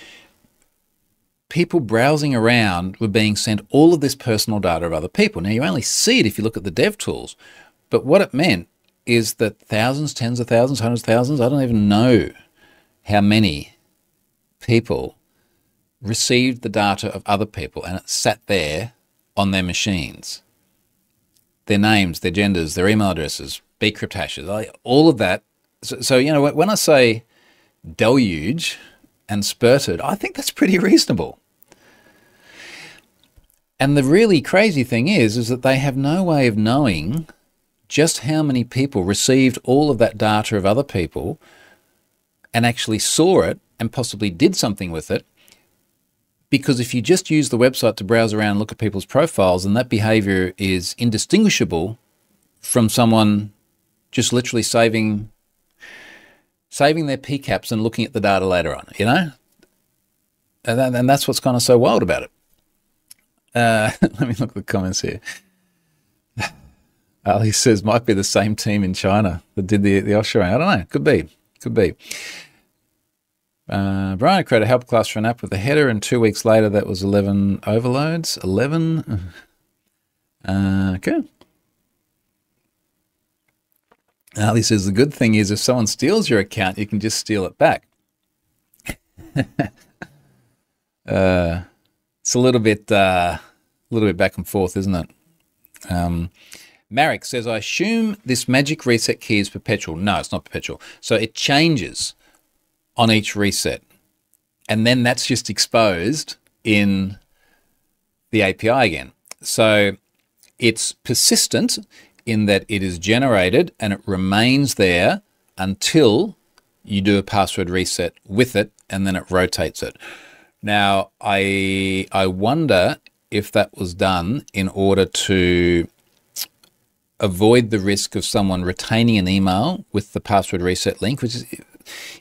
people browsing around were being sent all of this personal data of other people. Now, you only see it if you look at the dev tools, but what it meant is that thousands, tens of thousands, hundreds of thousands, I don't even know how many people received the data of other people and it sat there on their machines. Their names, their genders, their email addresses, bcrypt hashes, all of that. So, so, you know, when I say deluge and spurted, I think that's pretty reasonable. And the really crazy thing is, is that they have no way of knowing just how many people received all of that data of other people and actually saw it and possibly did something with it because if you just use the website to browse around and look at people's profiles, and that behavior is indistinguishable from someone just literally saving saving their PCAPs and looking at the data later on, you know? And, that, and that's what's kind of so wild about it. Uh, let me look at the comments here. Ali says might be the same team in China that did the the offshore. I don't know. Could be. Could be. Uh, Brian created a help class for an app with a header, and two weeks later, that was 11 overloads. 11. Uh, okay. Ali says the good thing is if someone steals your account, you can just steal it back. uh, it's a little bit, uh, a little bit back and forth, isn't it? Um, Marek says, I assume this magic reset key is perpetual. No, it's not perpetual. So it changes on each reset. And then that's just exposed in the API again. So it's persistent in that it is generated and it remains there until you do a password reset with it and then it rotates it. Now, I I wonder if that was done in order to avoid the risk of someone retaining an email with the password reset link, which is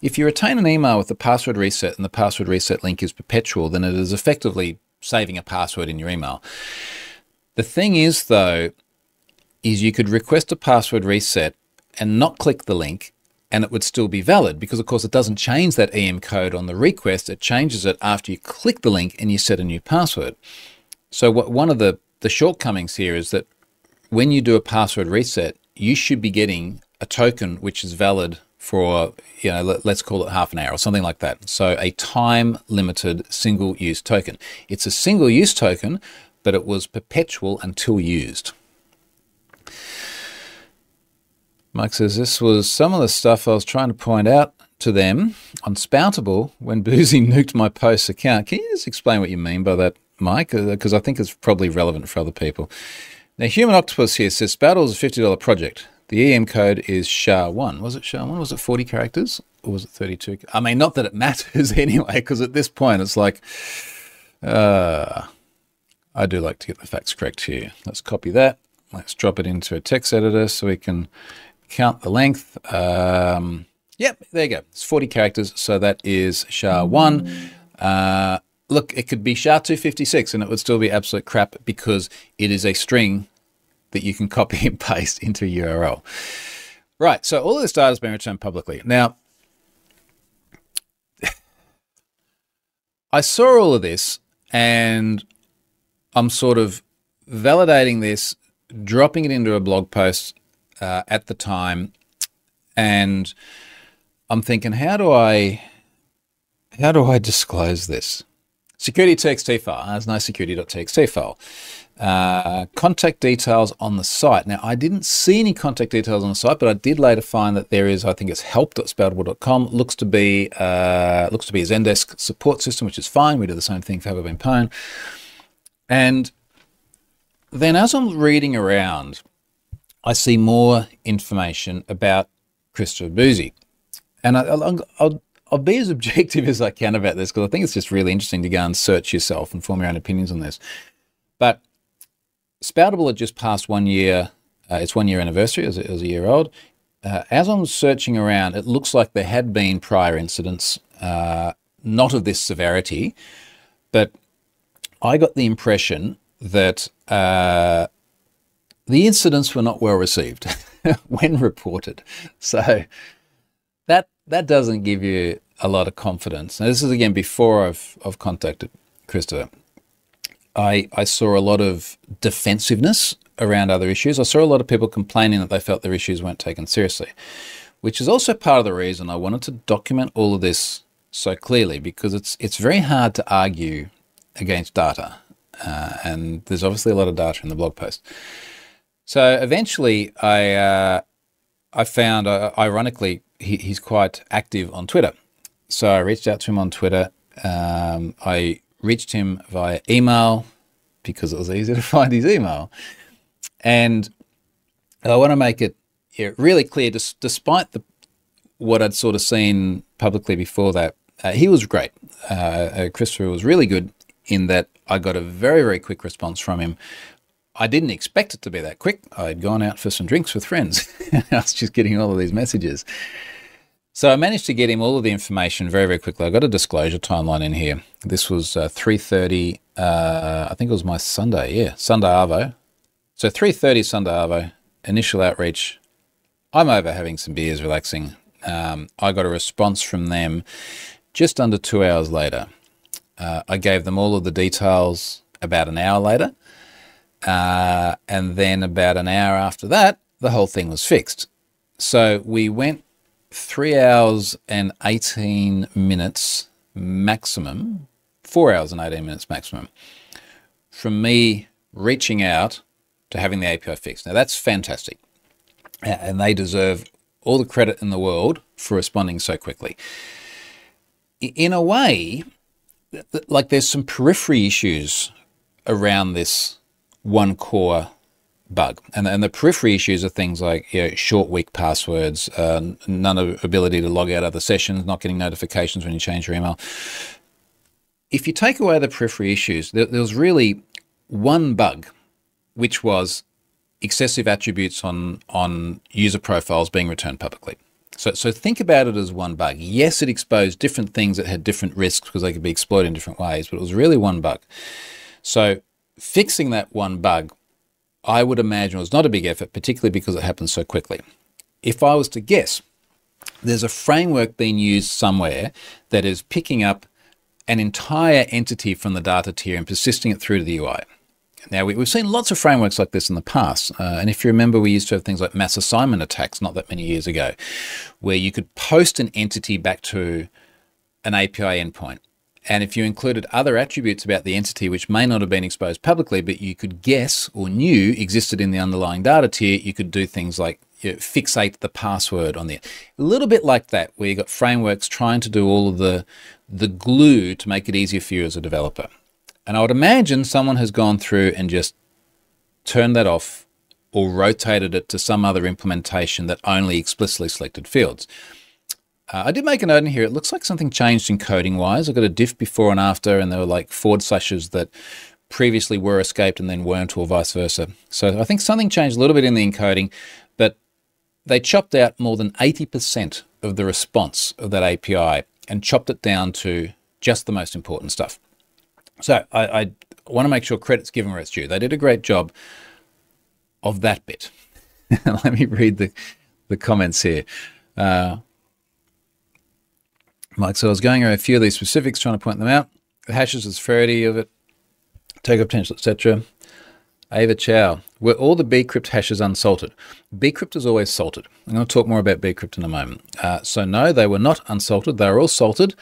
if you retain an email with the password reset and the password reset link is perpetual, then it is effectively saving a password in your email. The thing is, though, is you could request a password reset and not click the link and it would still be valid because of course it doesn't change that EM code on the request. It changes it after you click the link and you set a new password. So what, one of the, the shortcomings here is that when you do a password reset, you should be getting a token which is valid for, you know, let, us call it half an hour or something like that. So a time limited single use token. It's a single use token, but it was perpetual until used. Mike says this was some of the stuff I was trying to point out to them on Spoutible when Bouzy nuked my post account. Can you just explain what you mean by that, Mike? Because uh, I think it's probably relevant for other people. Now, Human Octopus here says Spoutible is a $50 project. The EM code is SHA-1. Was it SHA-1? Was it 40 characters or was it 32? I mean, not that it matters anyway, because at this point it's like, uh, I do like to get the facts correct here. Let's copy that. Let's drop it into a text editor so we can count the length. Um, yep, there you go. It's 40 characters, so that is SHA-1. Uh, look, it could be SHA-256 and it would still be absolute crap because it is a string that you can copy and paste into a URL. Right, so all of this data has been returned publicly. Now, I saw all of this and I'm sort of validating this, dropping it into a blog post uh, at the time, and I'm thinking, how do I, how do I disclose this? Security TXT file. There's no security.txt file. Uh, contact details on the site. Now, I didn't see any contact details on the site, but I did later find that there is. I think it's help.spoutible.com. Looks to be uh, looks to be a Zendesk support system, which is fine. We do the same thing for Have Pwn. And then, as I'm reading around, I see more information about Christopher Bouzy. And I, will I'll, I'll be as objective as I can about this because I think it's just really interesting to go and search yourself and form your own opinions on this. But Spoutible had just passed one year, uh, its one year anniversary as a, as a year old. Uh, as I'm searching around, it looks like there had been prior incidents, uh, not of this severity, but I got the impression that uh, the incidents were not well received when reported. So that that doesn't give you a lot of confidence. Now, this is again before I've I've contacted Christopher. I I saw a lot of defensiveness around other issues. I saw a lot of people complaining that they felt their issues weren't taken seriously, which is also part of the reason I wanted to document all of this so clearly because it's it's very hard to argue against data, uh, and there's obviously a lot of data in the blog post. So eventually, I uh, I found, uh, ironically, he, he's quite active on Twitter. So I reached out to him on Twitter. Um, I reached him via email because it was easy to find his email, and I want to make it really clear. Despite the what I'd sort of seen publicly before that, uh, he was great. Uh, uh Christopher was really good in that I got a very very quick response from him I didn't expect it to be that quick. I'd gone out for some drinks with friends. I was just getting all of these messages. So I managed to get him all of the information very, very quickly. I got a disclosure timeline in here. This was uh, 3.30, uh, I think it was my Sunday, yeah, Sunday Arvo. So 3.30 Sunday Arvo, initial outreach. I'm over having some beers, relaxing. Um, I got a response from them just under two hours later. Uh, I gave them all of the details about an hour later. Uh, and then about an hour after that, the whole thing was fixed. So we went three hours and 18 minutes maximum, four hours and 18 minutes maximum, from me reaching out to having the API fixed. Now that's fantastic. And they deserve all the credit in the world for responding so quickly. In a way, like there's some periphery issues around this one core bug. And, and the periphery issues are things like you know, short, weak passwords, uh, none of ability to log out of the sessions, not getting notifications when you change your email. If you take away the periphery issues, there, there was really one bug, which was excessive attributes on, on user profiles being returned publicly. So, so think about it as one bug. Yes, it exposed different things that had different risks because they could be exploited in different ways, but it was really one bug. So fixing that one bug, I would imagine was not a big effort, particularly because it happened so quickly. If I was to guess, there's a framework being used somewhere that is picking up an entire entity from the data tier and persisting it through to the UI. Now, we, have seen lots of frameworks like this in the past. Uh, and if you remember, we used to have things like mass assignment attacks not that many years ago, where you could post an entity back to an API endpoint. And if you included other attributes about the entity which may not have been exposed publicly, but you could guess or knew existed in the underlying data tier, you could do things like you know, fixate the password on there. A little bit like that, where you've got frameworks trying to do all of the, the glue to make it easier for you as a developer. And I would imagine someone has gone through and just turned that off or rotated it to some other implementation that only explicitly selected fields. Uh, I did make a note in here. It looks like something changed in coding wise. I got a diff before and after, and there were like forward slashes that previously were escaped and then weren't, or vice versa. So I think something changed a little bit in the encoding, but they chopped out more than 80% of the response of that API and chopped it down to just the most important stuff. So I, I want to make sure credit's given where it's due. They did a great job of that bit. Let me read the, the comments here. Uh, Mike, so I was going over a few of these specifics, trying to point them out. The hashes, the severity of it, take up potential, etc. Ava Chow, were all the bcrypt hashes unsalted? bcrypt is always salted. I'm going to talk more about bcrypt in a moment. Uh, so no, they were not unsalted. They were all salted,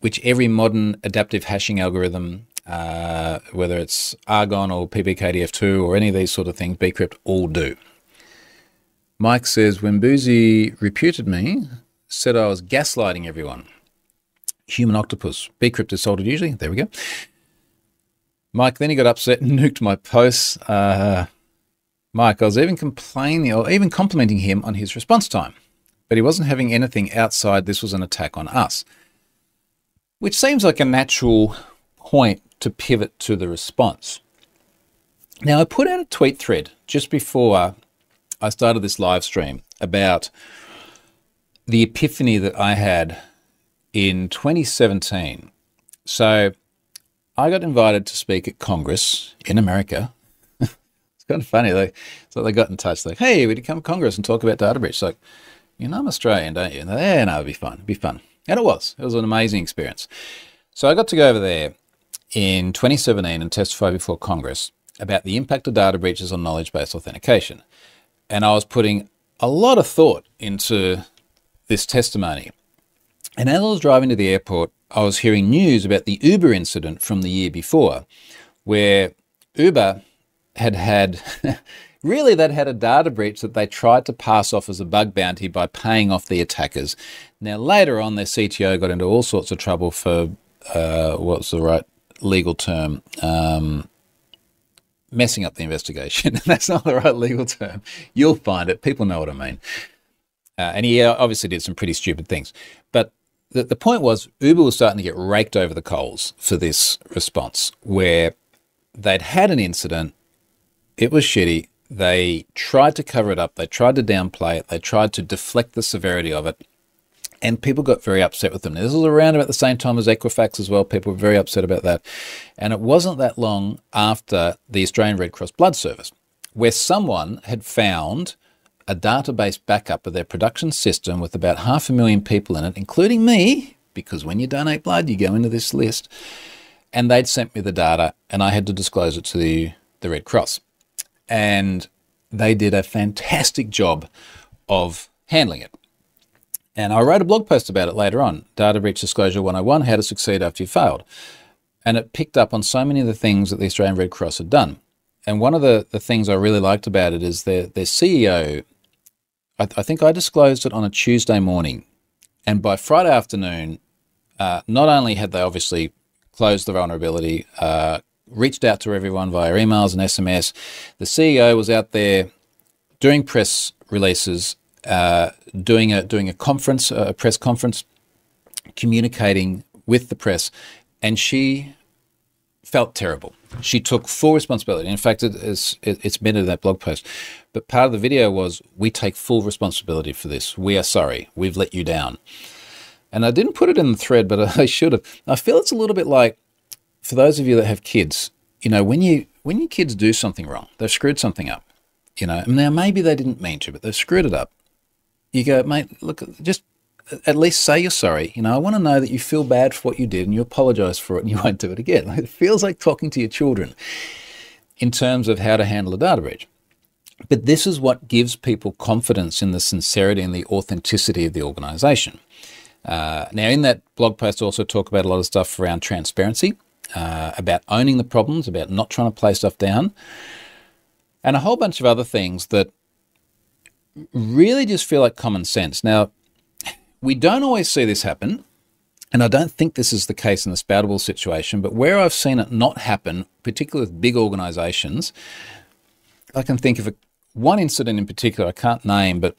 which every modern adaptive hashing algorithm, uh, whether it's Argon or PBKDF2 or any of these sort of things, bcrypt all do. Mike says, when Bouzy reputed me, said I was gaslighting everyone. Human octopus. Bcrypt is salted usually. There we go. Mike, then he got upset and nuked my posts. Uh, Mike, I was even complaining or even complimenting him on his response time, but he wasn't having anything outside this was an attack on us, which seems like a natural point to pivot to the response. Now, I put out a tweet thread just before I started this live stream about the epiphany that I had in 2017. So I got invited to speak at Congress in America. it's kind of funny. Like, so they got in touch, like, hey, would come to Congress and talk about data breach. like, you know, I'm Australian, don't you? And they, yeah, no, it'd be fun. It'd be fun. And it was. It was an amazing experience. So I got to go over there in 2017 and testify before Congress about the impact of data breaches on knowledge based authentication. And I was putting a lot of thought into this testimony. And as I was driving to the airport, I was hearing news about the Uber incident from the year before, where Uber had had, really, they'd had a data breach that they tried to pass off as a bug bounty by paying off the attackers. Now, later on, their CTO got into all sorts of trouble for uh, what's the right legal term? Um, messing up the investigation. That's not the right legal term. You'll find it. People know what I mean. Uh, and he uh, obviously did some pretty stupid things. But the, the point was, Uber was starting to get raked over the coals for this response, where they'd had an incident, it was shitty. They tried to cover it up, they tried to downplay it, they tried to deflect the severity of it, and people got very upset with them. Now, this was around about the same time as Equifax as well. People were very upset about that. And it wasn't that long after the Australian Red Cross Blood Service, where someone had found a database backup of their production system with about half a million people in it, including me, because when you donate blood, you go into this list. And they'd sent me the data, and I had to disclose it to the, the Red Cross. And they did a fantastic job of handling it. And I wrote a blog post about it later on Data Breach Disclosure 101 How to Succeed After You Failed. And it picked up on so many of the things that the Australian Red Cross had done. And one of the, the things I really liked about it is their, their CEO I, I, think I disclosed it on a Tuesday morning. And by Friday afternoon, uh, not only had they obviously closed the vulnerability, uh, reached out to everyone via emails and SMS, the CEO was out there doing press releases, uh, doing a doing a conference, a press conference, communicating with the press, and she felt terrible. She took full responsibility. In fact, it, it's, it's been in that blog post. But part of the video was, we take full responsibility for this. We are sorry. We've let you down. And I didn't put it in the thread, but I should have. I feel it's a little bit like, for those of you that have kids, you know, when you when your kids do something wrong, they've screwed something up. You know, now maybe they didn't mean to, but they've screwed it up. You go, mate, look, just at least say you're sorry. You know, I want to know that you feel bad for what you did and you apologize for it and you won't do it again. It feels like talking to your children in terms of how to handle a data breach. But this is what gives people confidence in the sincerity and the authenticity of the organization. Uh, now, in that blog post, I also talk about a lot of stuff around transparency, uh, about owning the problems, about not trying to play stuff down, and a whole bunch of other things that really just feel like common sense. Now, we don't always see this happen, and I don't think this is the case in the Spoutible situation, but where I've seen it not happen, particularly with big organizations, I can think of a, one incident in particular I can't name, but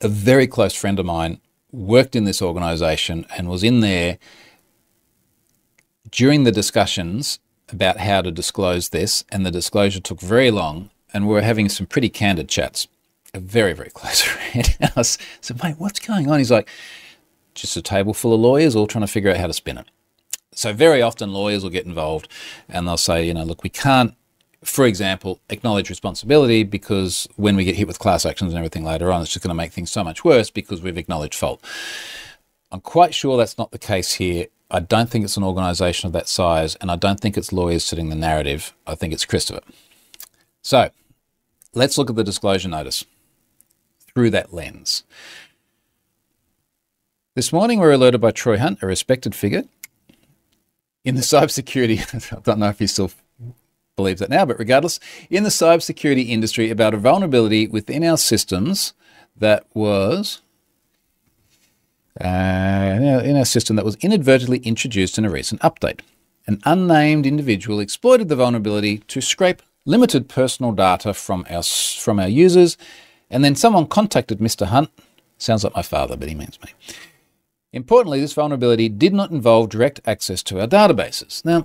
a very close friend of mine worked in this organization and was in there during the discussions about how to disclose this, and the disclosure took very long, and we were having some pretty candid chats a very, very close friend. I said, mate, what's going on? He's like, just a table full of lawyers all trying to figure out how to spin it. So very often lawyers will get involved and they'll say, you know, look, we can't, for example, acknowledge responsibility because when we get hit with class actions and everything later on, it's just going to make things so much worse because we've acknowledged fault. I'm quite sure that's not the case here. I don't think it's an organisation of that size, and I don't think it's lawyers sitting the narrative. I think it's Christopher. So let's look at the disclosure notice through that lens. This morning, we were alerted by Troy Hunt, a respected figure in the cybersecurity. I don't know if he still believes that now, but regardless, in the cybersecurity industry about a vulnerability within our systems that was uh, in our system that was inadvertently introduced in a recent update. An unnamed individual exploited the vulnerability to scrape limited personal data from our from our users and then someone contacted Mr. Hunt. Sounds like my father, but he means me. Importantly, this vulnerability did not involve direct access to our databases. Now,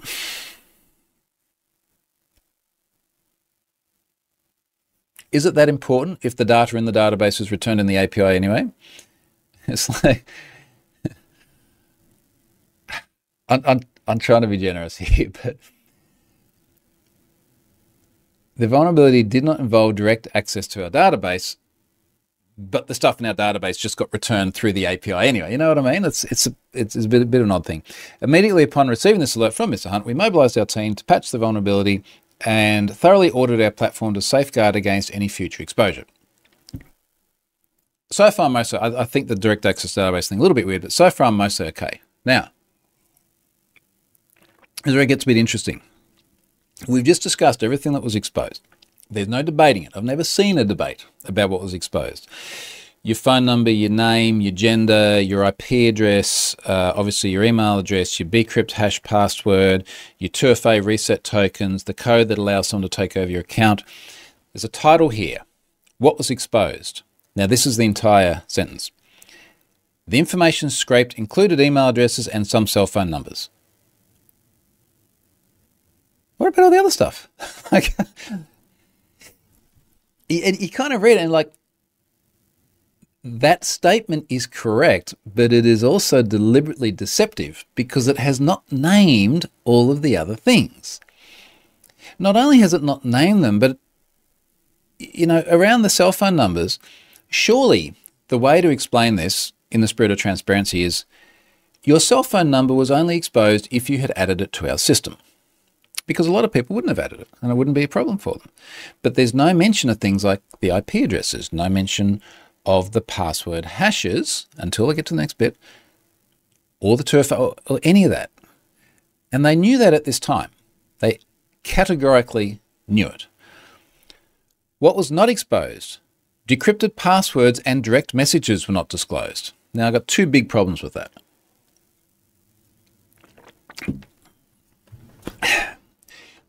is it that important if the data in the database is returned in the API anyway? It's like, I'm, I'm, I'm trying to be generous here, but the vulnerability did not involve direct access to our database, but the stuff in our database just got returned through the API anyway. You know what I mean? It's it's a, it's, a, bit, a bit of an odd thing. Immediately upon receiving this alert from Mr. Hunt, we mobilized our team to patch the vulnerability and thoroughly audited our platform to safeguard against any future exposure. So far, mostly, I, I think the direct access database thing a little bit weird, but so far, I'm mostly okay. Now, is where it gets a bit interesting. We've just discussed everything that was exposed. There's no debating it. I've never seen a debate about what was exposed. Your phone number, your name, your gender, your IP address, uh, obviously your email address, your bcrypt hash password, your 2FA reset tokens, the code that allows someone to take over your account. There's a title here. What was exposed? Now, this is the entire sentence. The information scraped included email addresses and some cell phone numbers. What about all the other stuff? like, and you kind of read it and like, that statement is correct, but it is also deliberately deceptive because it has not named all of the other things. Not only has it not named them, but you know, around the cell phone numbers, surely the way to explain this in the spirit of transparency is your cell phone number was only exposed if you had added it to our system because a lot of people wouldn't have added it and it wouldn't be a problem for them. But there's no mention of things like the IP addresses, no mention of the password hashes until I get to the next bit, or the turf, or, or any of that. And they knew that at this time. They categorically knew it. What was not exposed? Decrypted passwords and direct messages were not disclosed. Now, I've got two big problems with that.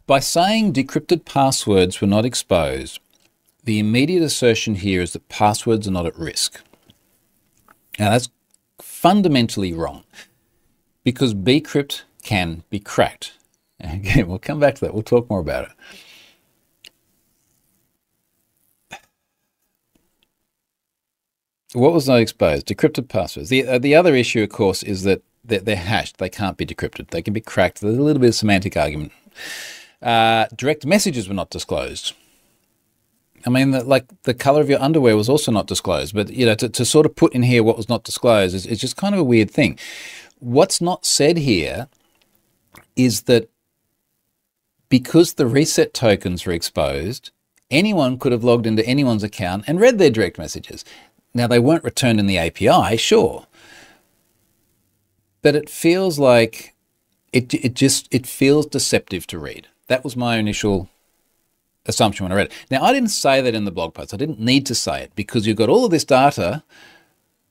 By saying decrypted passwords were not exposed, the immediate assertion here is that passwords are not at risk. Now that's fundamentally wrong because bcrypt can be cracked. Again, we'll come back to that. We'll talk more about it. What was not exposed? Decrypted passwords. The, uh, the other issue, of course, is that they're, they're, hashed. They can't be decrypted. They can be cracked. There's a little bit of semantic argument. Uh, direct messages were not disclosed. I mean, the, like the color of your underwear was also not disclosed. But you know, to, to sort of put in here what was not disclosed is, just kind of a weird thing. What's not said here is that because the reset tokens were exposed, anyone could have logged into anyone's account and read their direct messages. Now, they weren't returned in the API, sure. But it feels like it, it just it feels deceptive to read. That was my initial assumption when I read it. Now, I didn't say that in the blog post. I didn't need to say it because you've got all of this data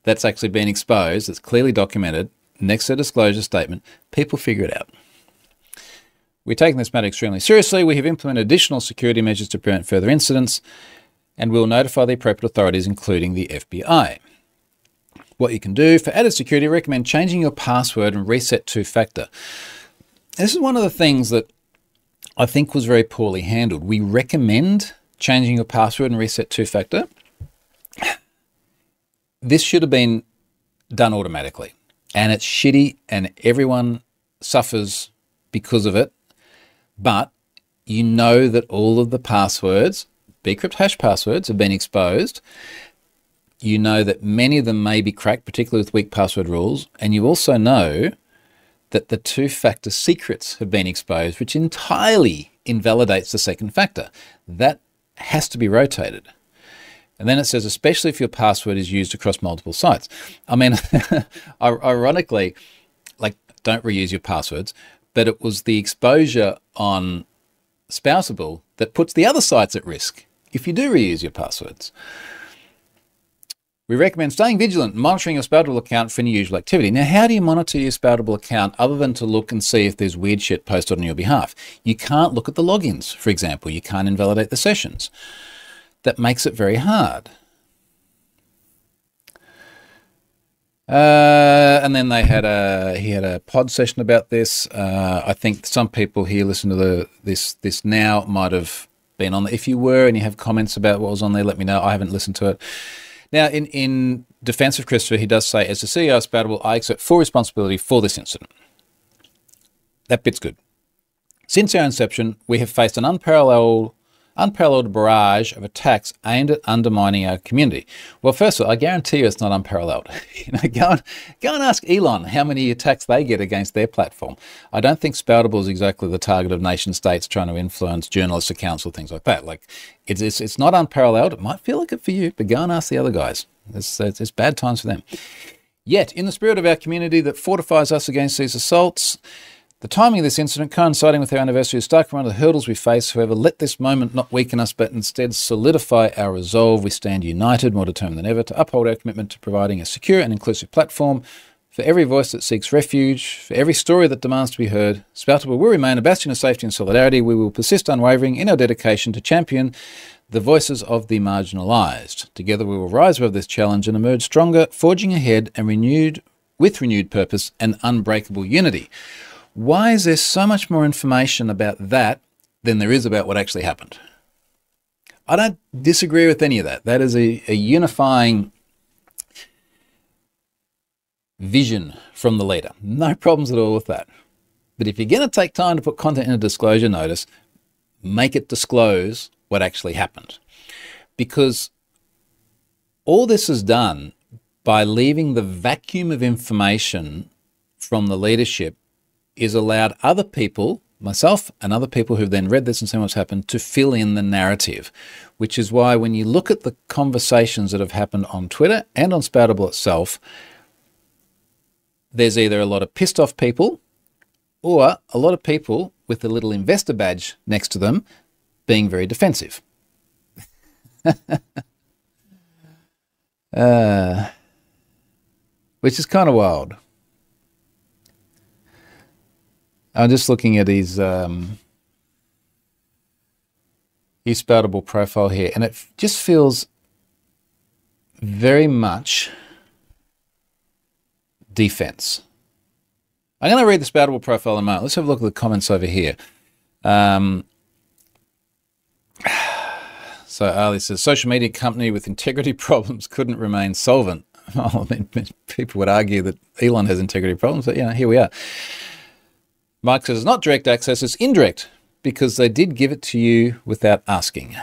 that's actually been exposed, that's clearly documented next to a disclosure statement. People figure it out. We're taking this matter extremely seriously. We have implemented additional security measures to prevent further incidents and we will notify the appropriate authorities, including the FBI. What you can do for added security, recommend changing your password and reset two factor. This is one of the things that I think was very poorly handled. We recommend changing your password and reset two factor. This should have been done automatically, and it's shitty, and everyone suffers because of it. But you know that all of the passwords bcrypt hash passwords have been exposed. You know that many of them may be cracked, particularly with weak password rules. And you also know that the two factor secrets have been exposed, which entirely invalidates the second factor. That has to be rotated. And then it says, especially if your password is used across multiple sites. I mean, ironically, like, don't reuse your passwords, but it was the exposure on Spoutible that puts the other sites at risk if you do reuse your passwords. We recommend staying vigilant and monitoring your Spoutible account for any usual activity. Now, how do you monitor your Spoutible account other than to look and see if there's weird shit posted on your behalf? You can't look at the logins, for example. You can't invalidate the sessions. That makes it very hard. Uh, and then they had a he had a pod session about this. Uh, I think some people here listen to the this this now might have been on. If you were and you have comments about what was on there, let me know. I haven't listened to it. Now, in, in defense of Christopher, he does say, as the CEO of Spoutible, I accept full responsibility for this incident. That bit's good. Since our inception, we have faced an unparalleled unparalleled barrage of attacks aimed at undermining our community. Well, first of all, I guarantee you it's not unparalleled. you know, go and, go and ask Elon how many attacks they get against their platform. I don't think Spoutible is exactly the target of nation states trying to influence journalists, accounts, or things like that. Like, it's, it's, it's not unparalleled. It might feel like it for you, but go and ask the other guys. It's, it's, it's bad times for them. Yet, in the spirit of our community that fortifies us against these assaults, the timing of this incident coinciding with our anniversary is stark around the hurdles we face. However, let this moment not weaken us, but instead solidify our resolve. We stand united, more determined than ever, to uphold our commitment to providing a secure and inclusive platform for every voice that seeks refuge, for every story that demands to be heard. Spoutible will remain a bastion of safety and solidarity. We will persist unwavering in our dedication to champion the voices of the marginalised. Together, we will rise above this challenge and emerge stronger, forging ahead and renewed with renewed purpose and unbreakable unity. Why is there so much more information about that than there is about what actually happened? I don't disagree with any of that. That is a, a unifying vision from the leader. No problems at all with that. But if you're going to take time to put content in a disclosure notice, make it disclose what actually happened. Because all this is done by leaving the vacuum of information from the leadership is allowed other people, myself and other people who've then read this and seen what's happened, to fill in the narrative. Which is why when you look at the conversations that have happened on Twitter and on Spoutible itself, there's either a lot of pissed off people or a lot of people with a little investor badge next to them being very defensive. uh, which is kind of wild. I'm just looking at his um, his spoutible profile here, and it just feels very much defense. I'm going to read the Spoutible profile in a moment. Let's have a look at the comments over here. Um, so Ali says, social media company with integrity problems couldn't remain solvent. I mean, people would argue that Elon has integrity problems, but know, here we are. Mike says, it's not direct access, it's indirect because they did give it to you without asking.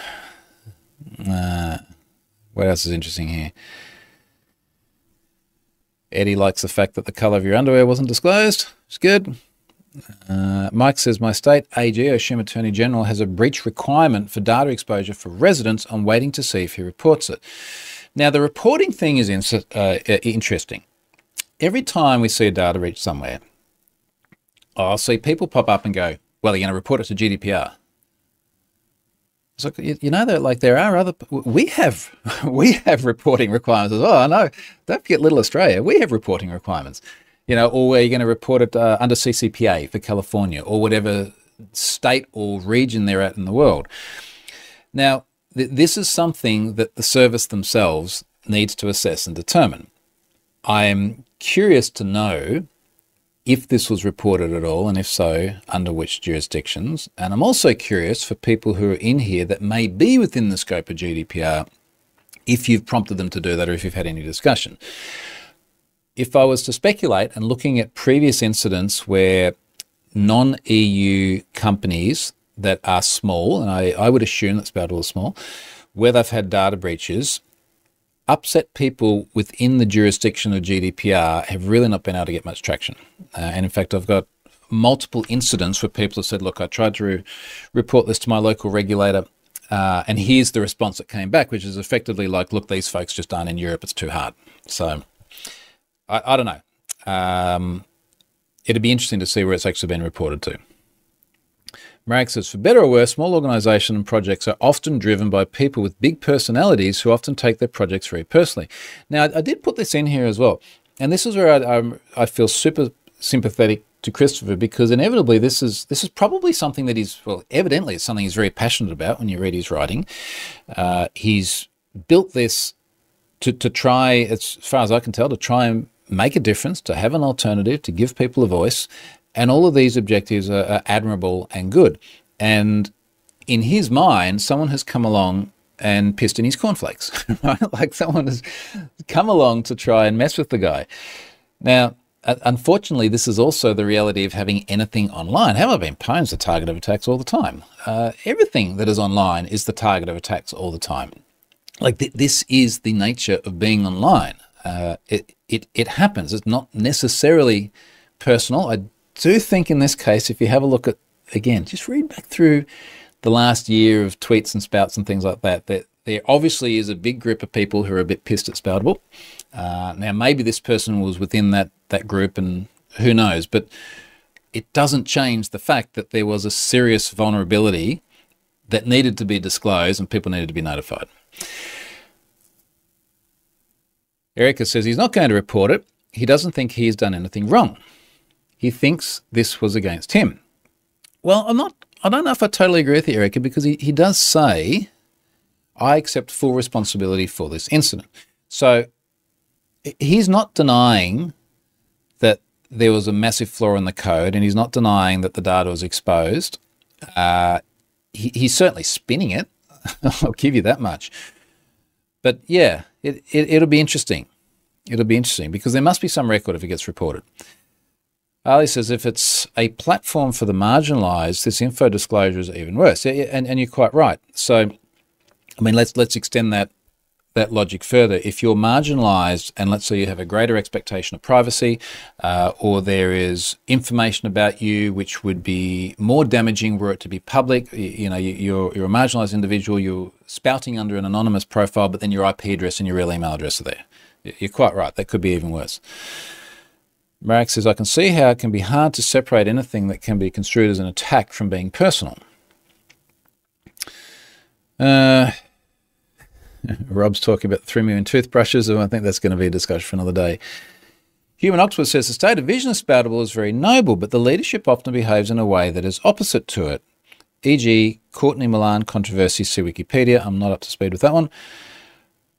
Uh, what else is interesting here? Eddie likes the fact that the colour of your underwear wasn't disclosed. It's good. Uh, Mike says, My state AG, Oshim Attorney General, has a breach requirement for data exposure for residents. I'm waiting to see if he reports it. Now, the reporting thing is in, uh, interesting. Every time we see a data breach somewhere, I'll see people pop up and go, Well, you're going to report it to GDPR. Like you, know that like there are other we have we have reporting requirements as well. I know. Don't forget Little Australia. We have reporting requirements. You know, or are you going to report it uh, under CCPA for California or whatever state or region they're at in the world. Now, th- this is something that the service themselves needs to assess and determine. I am curious to know if this was reported at all, and if so, under which jurisdictions. And I'm also curious for people who are in here that may be within the scope of GDPR, if you've prompted them to do that or if you've had any discussion. If I was to speculate and looking at previous incidents where non EU companies that are small, and I, I would assume that's about all small, where they've had data breaches, upset people within the jurisdiction of GDPR have really not been able to get much traction. Uh, and in fact, I've got multiple incidents where people have said, look, I tried to re- report this to my local regulator. Uh, and here's the response that came back, which is effectively like, look, these folks just aren't in Europe. It's too hard. So I, I don't know. Um, it'd be interesting to see where it's actually been reported to. Marek says, for better or worse, small organisations and projects are often driven by people with big personalities who often take their projects very personally. Now, I did put this in here as well, and this is where I, I, I feel super sympathetic to Christopher because inevitably this is this is probably something that he's well evidently it's something he's very passionate about when you read his writing. Uh, he's built this to to try as far as I can tell to try and make a difference, to have an alternative, to give people a voice, and all of these objectives are, are admirable and good. And in his mind, someone has come along and pissed in his cornflakes, right? Like someone has come along to try and mess with the guy. Now, unfortunately, this is also the reality of having anything online. Have I Been Pwned's the target of attacks all the time? Uh, everything that is online is the target of attacks all the time. Like th- this is the nature of being online. Uh, it, it, it happens. It's not necessarily personal. I do think in this case, if you have a look at, again, just read back through the last year of tweets and spouts and things like that, that there obviously is a big group of people who are a bit pissed at Spoutible. Uh, now, maybe this person was within that, that group and who knows, but it doesn't change the fact that there was a serious vulnerability that needed to be disclosed and people needed to be notified. Erica says he's not going to report it. He doesn't think he's done anything wrong he thinks this was against him. Well, I'm not, I don't know if I totally agree with you, Erica, because he, he does say, I accept full responsibility for this incident. So he's not denying that there was a massive flaw in the code and he's not denying that the data was exposed. Uh, he, he's certainly spinning it. I'll give you that much. But yeah, it, it, it'll be interesting. It'll be interesting because there must be some record if it gets reported. Ali says if it's a platform for the marginalised, this info disclosure is even worse. And, and you're quite right. So, I mean, let's let's extend that that logic further. If you're marginalised, and let's say you have a greater expectation of privacy, uh, or there is information about you which would be more damaging were it to be public, you, you know, you're you're a marginalised individual, you're spouting under an anonymous profile, but then your IP address and your real email address are there. You're quite right. That could be even worse. Marek says, I can see how it can be hard to separate anything that can be construed as an attack from being personal. Uh, Rob's talking about 3 million toothbrushes, and I think that's going to be a discussion for another day. Human Oxford says the state of vision Spoutible is very noble, but the leadership often behaves in a way that is opposite to it. E.g., Courtney Milan controversy, see Wikipedia. I'm not up to speed with that one.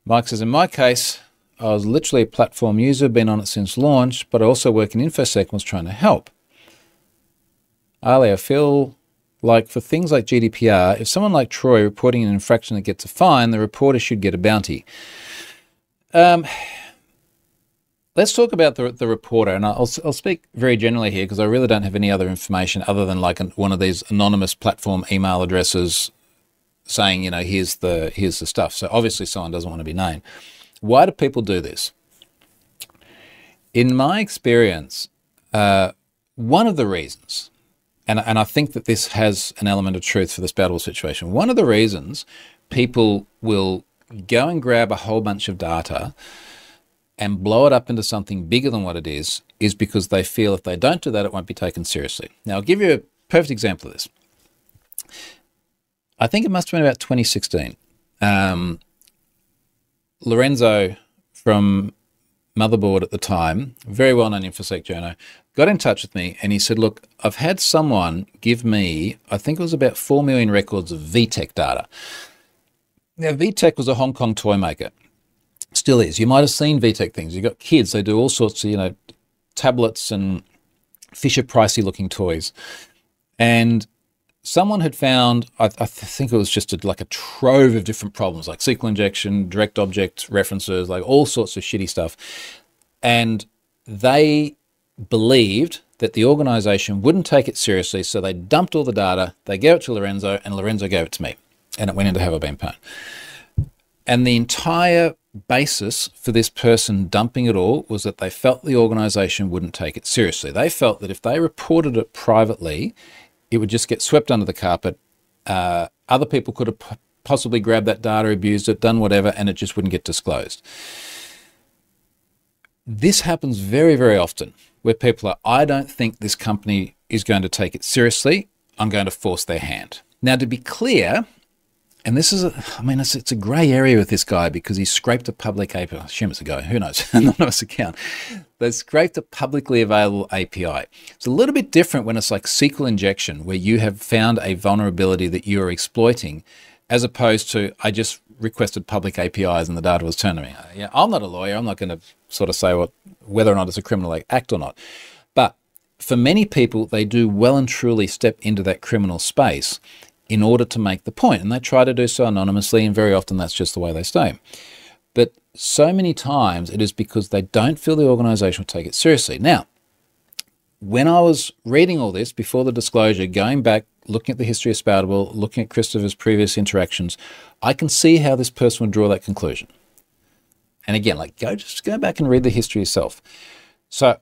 Mike says, in my case, I was literally a platform user, been on it since launch, but I also work in InfoSec and was trying to help. Ali, I feel like for things like GDPR, if someone like Troy reporting an infraction that gets a fine, the reporter should get a bounty. Um, let's talk about the, the reporter, and I'll, I'll speak very generally here because I really don't have any other information other than like one of these anonymous platform email addresses saying, you know, here's the here's the stuff. So obviously someone doesn't want to be named. Why do people do this? In my experience, uh, one of the reasons, and, and I think that this has an element of truth for this battle situation, one of the reasons people will go and grab a whole bunch of data and blow it up into something bigger than what it is, is because they feel if they don't do that, it won't be taken seriously. Now, I'll give you a perfect example of this. I think it must have been about 2016. Um, Lorenzo from Motherboard at the time, very well known InfoSec journo, got in touch with me and he said, Look, I've had someone give me, I think it was about 4 million records of VTech data. Now, VTech was a Hong Kong toy maker. Still is. You might have seen VTech things. You've got kids, they do all sorts of, you know, tablets and Fisher pricey looking toys. And someone had found, I, I think it was just a, like a trove of different problems, like SQL injection, direct object references, like all sorts of shitty stuff. And they believed that the organization wouldn't take it seriously, so they dumped all the data, they gave it to Lorenzo, and Lorenzo gave it to me, and it went into Have I. And the entire basis for this person dumping it all was that they felt the organization wouldn't take it seriously. They felt that if they reported it privately, it would just get swept under the carpet. Uh, other people could have possibly grabbed that data, abused it, done whatever, and it just wouldn't get disclosed. This happens very, very often where people are, I don't think this company is going to take it seriously. I'm going to force their hand. Now, to be clear, and this is, a, I mean, it's, it's a grey area with this guy because he scraped a public API. I assume it's a guy, who knows? Anonymous account. They scraped a publicly available API. It's a little bit different when it's like SQL injection, where you have found a vulnerability that you're exploiting, as opposed to I just requested public APIs and the data was turned to me. Uh, yeah, I'm not a lawyer. I'm not going to sort of say what whether or not it's a criminal act or not. But for many people, they do well and truly step into that criminal space in order to make the point. And they try to do so anonymously, and very often that's just the way they stay. But so many times it is because they don't feel the organization will take it seriously. Now, when I was reading all this before the disclosure, going back, looking at the history of Spoutible, looking at Christopher's previous interactions, I can see how this person would draw that conclusion. And again, like go just go back and read the history yourself. So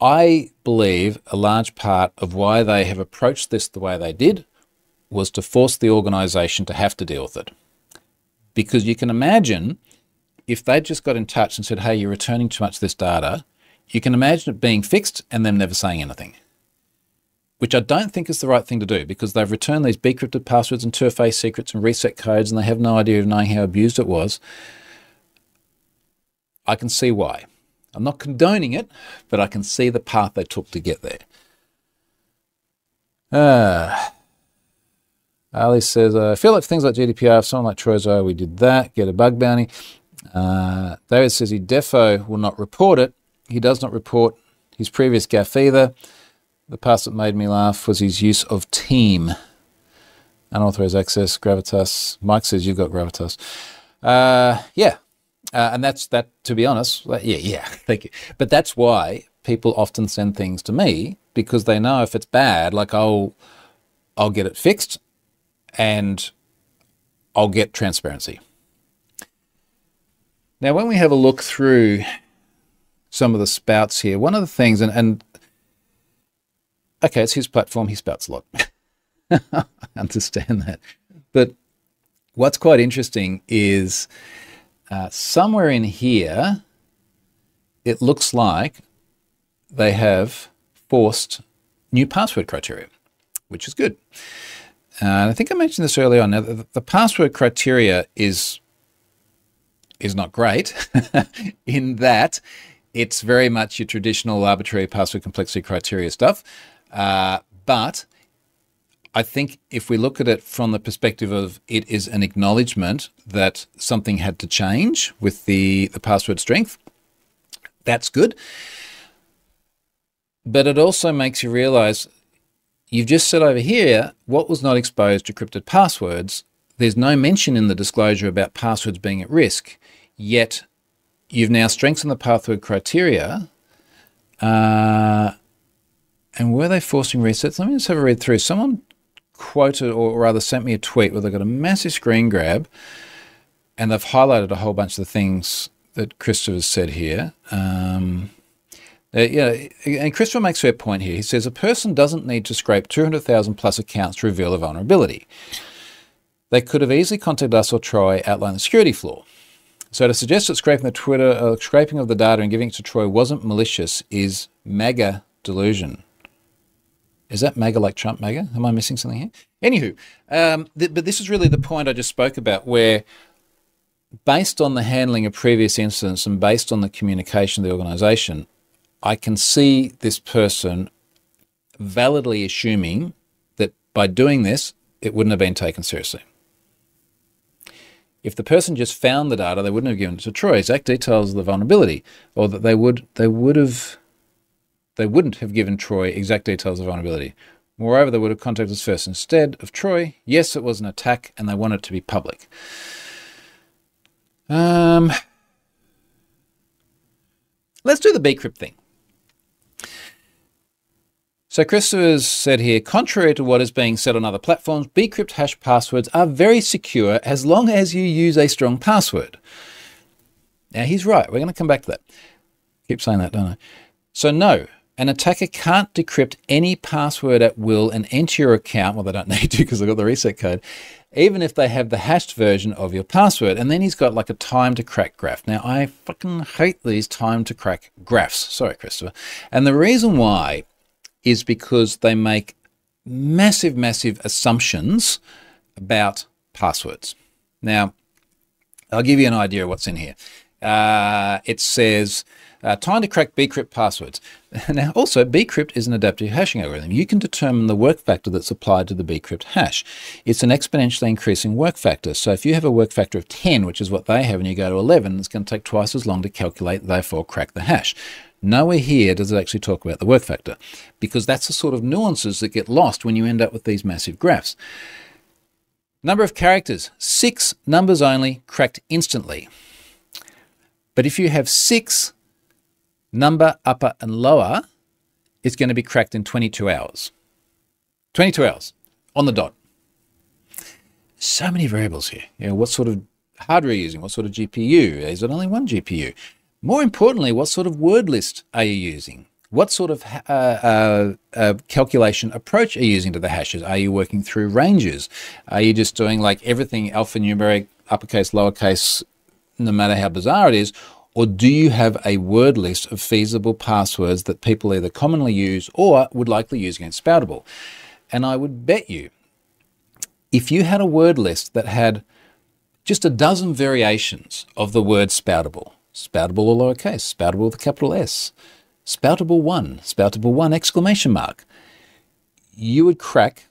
I believe a large part of why they have approached this the way they did was to force the organization to have to deal with it. Because you can imagine if they just got in touch and said, hey, you're returning too much of this data, you can imagine it being fixed and them never saying anything. Which I don't think is the right thing to do because they've returned these decrypted passwords and 2FA secrets and reset codes and they have no idea of knowing how abused it was. I can see why. I'm not condoning it, but I can see the path they took to get there. Uh, Ali says, I feel like things like GDPR, if someone like Trozo, we did that, get a bug bounty. Uh, David says he defo will not report it. He does not report his previous gaff either. The part that made me laugh was his use of team. Unauthorized access, Gravitas. Mike says you've got Gravitas. Uh, yeah. Uh, and that's that, to be honest. Yeah, yeah, thank you. But that's why people often send things to me because they know if it's bad, like I'll, I'll get it fixed and I'll get transparency. Now, when we have a look through some of the spouts here, one of the things, and, and okay, it's his platform, he spouts a lot. I understand that. But what's quite interesting is uh, somewhere in here, it looks like they have forced new password criteria, which is good. And I think I mentioned this earlier on. Now, the, the password criteria is is not great in that it's very much your traditional arbitrary password complexity criteria stuff. Uh, but I think if we look at it from the perspective of it is an acknowledgement that something had to change with the, the password strength, that's good. But it also makes you realize you've just said over here what was not exposed to encrypted passwords. There's no mention in the disclosure about passwords being at risk, yet you've now strengthened the password criteria. Uh, and were they forcing resets? Let me just have a read through. Someone quoted, or rather sent me a tweet where they got a massive screen grab and they've highlighted a whole bunch of the things that Christopher said here. Um, uh, yeah, and Christopher makes a point here. He says a person doesn't need to scrape 200,000 plus accounts to reveal a vulnerability. They could have easily contacted us or Troy outline the security flaw. So to suggest that scraping the Twitter, uh, scraping of the data and giving it to Troy wasn't malicious is mega delusion. Is that mega like Trump mega? Am I missing something here? Anywho, um, th- but this is really the point I just spoke about, where based on the handling of previous incidents and based on the communication of the organisation, I can see this person validly assuming that by doing this, it wouldn't have been taken seriously. If the person just found the data, they wouldn't have given it to Troy exact details of the vulnerability, or that they would they would have they wouldn't have given Troy exact details of vulnerability. Moreover, they would have contacted us first instead of Troy. Yes, it was an attack, and they want it to be public. Um, let's do the bcrypt thing. So Christopher's said here, contrary to what is being said on other platforms, bcrypt hash passwords are very secure as long as you use a strong password. Now he's right. We're going to come back to that. Keep saying that, don't I? So no, an attacker can't decrypt any password at will and enter your account. Well, they don't need to because they've got the reset code, even if they have the hashed version of your password. And then he's got like a time to crack graph. Now, I fucking hate these time to crack graphs. Sorry, Christopher. And the reason why is because they make massive, massive assumptions about passwords. Now, I'll give you an idea of what's in here. Uh, it says uh, time to crack bcrypt passwords. Now, also, bcrypt is an adaptive hashing algorithm. You can determine the work factor that's applied to the bcrypt hash. It's an exponentially increasing work factor. So if you have a work factor of 10, which is what they have, and you go to 11, it's going to take twice as long to calculate, therefore crack the hash. Nowhere here does it actually talk about the work factor because that's the sort of nuances that get lost when you end up with these massive graphs. Number of characters, six numbers only, cracked instantly. But if you have six number, upper, and lower, it's going to be cracked in 22 hours. 22 hours on the dot. So many variables here. You know, what sort of hardware are you using? What sort of GPU? Is it only one GPU? More importantly, what sort of word list are you using? What sort of uh, uh, uh, calculation approach are you using to the hashes? Are you working through ranges? Are you just doing like everything alphanumeric, uppercase, lowercase, no matter how bizarre it is? Or do you have a word list of feasible passwords that people either commonly use or would likely use against Spoutible? And I would bet you, if you had a word list that had just a dozen variations of the word Spoutible, Spoutible or lowercase, Spoutible with a capital S, Spoutible 1, Spoutible 1 exclamation mark. You would crack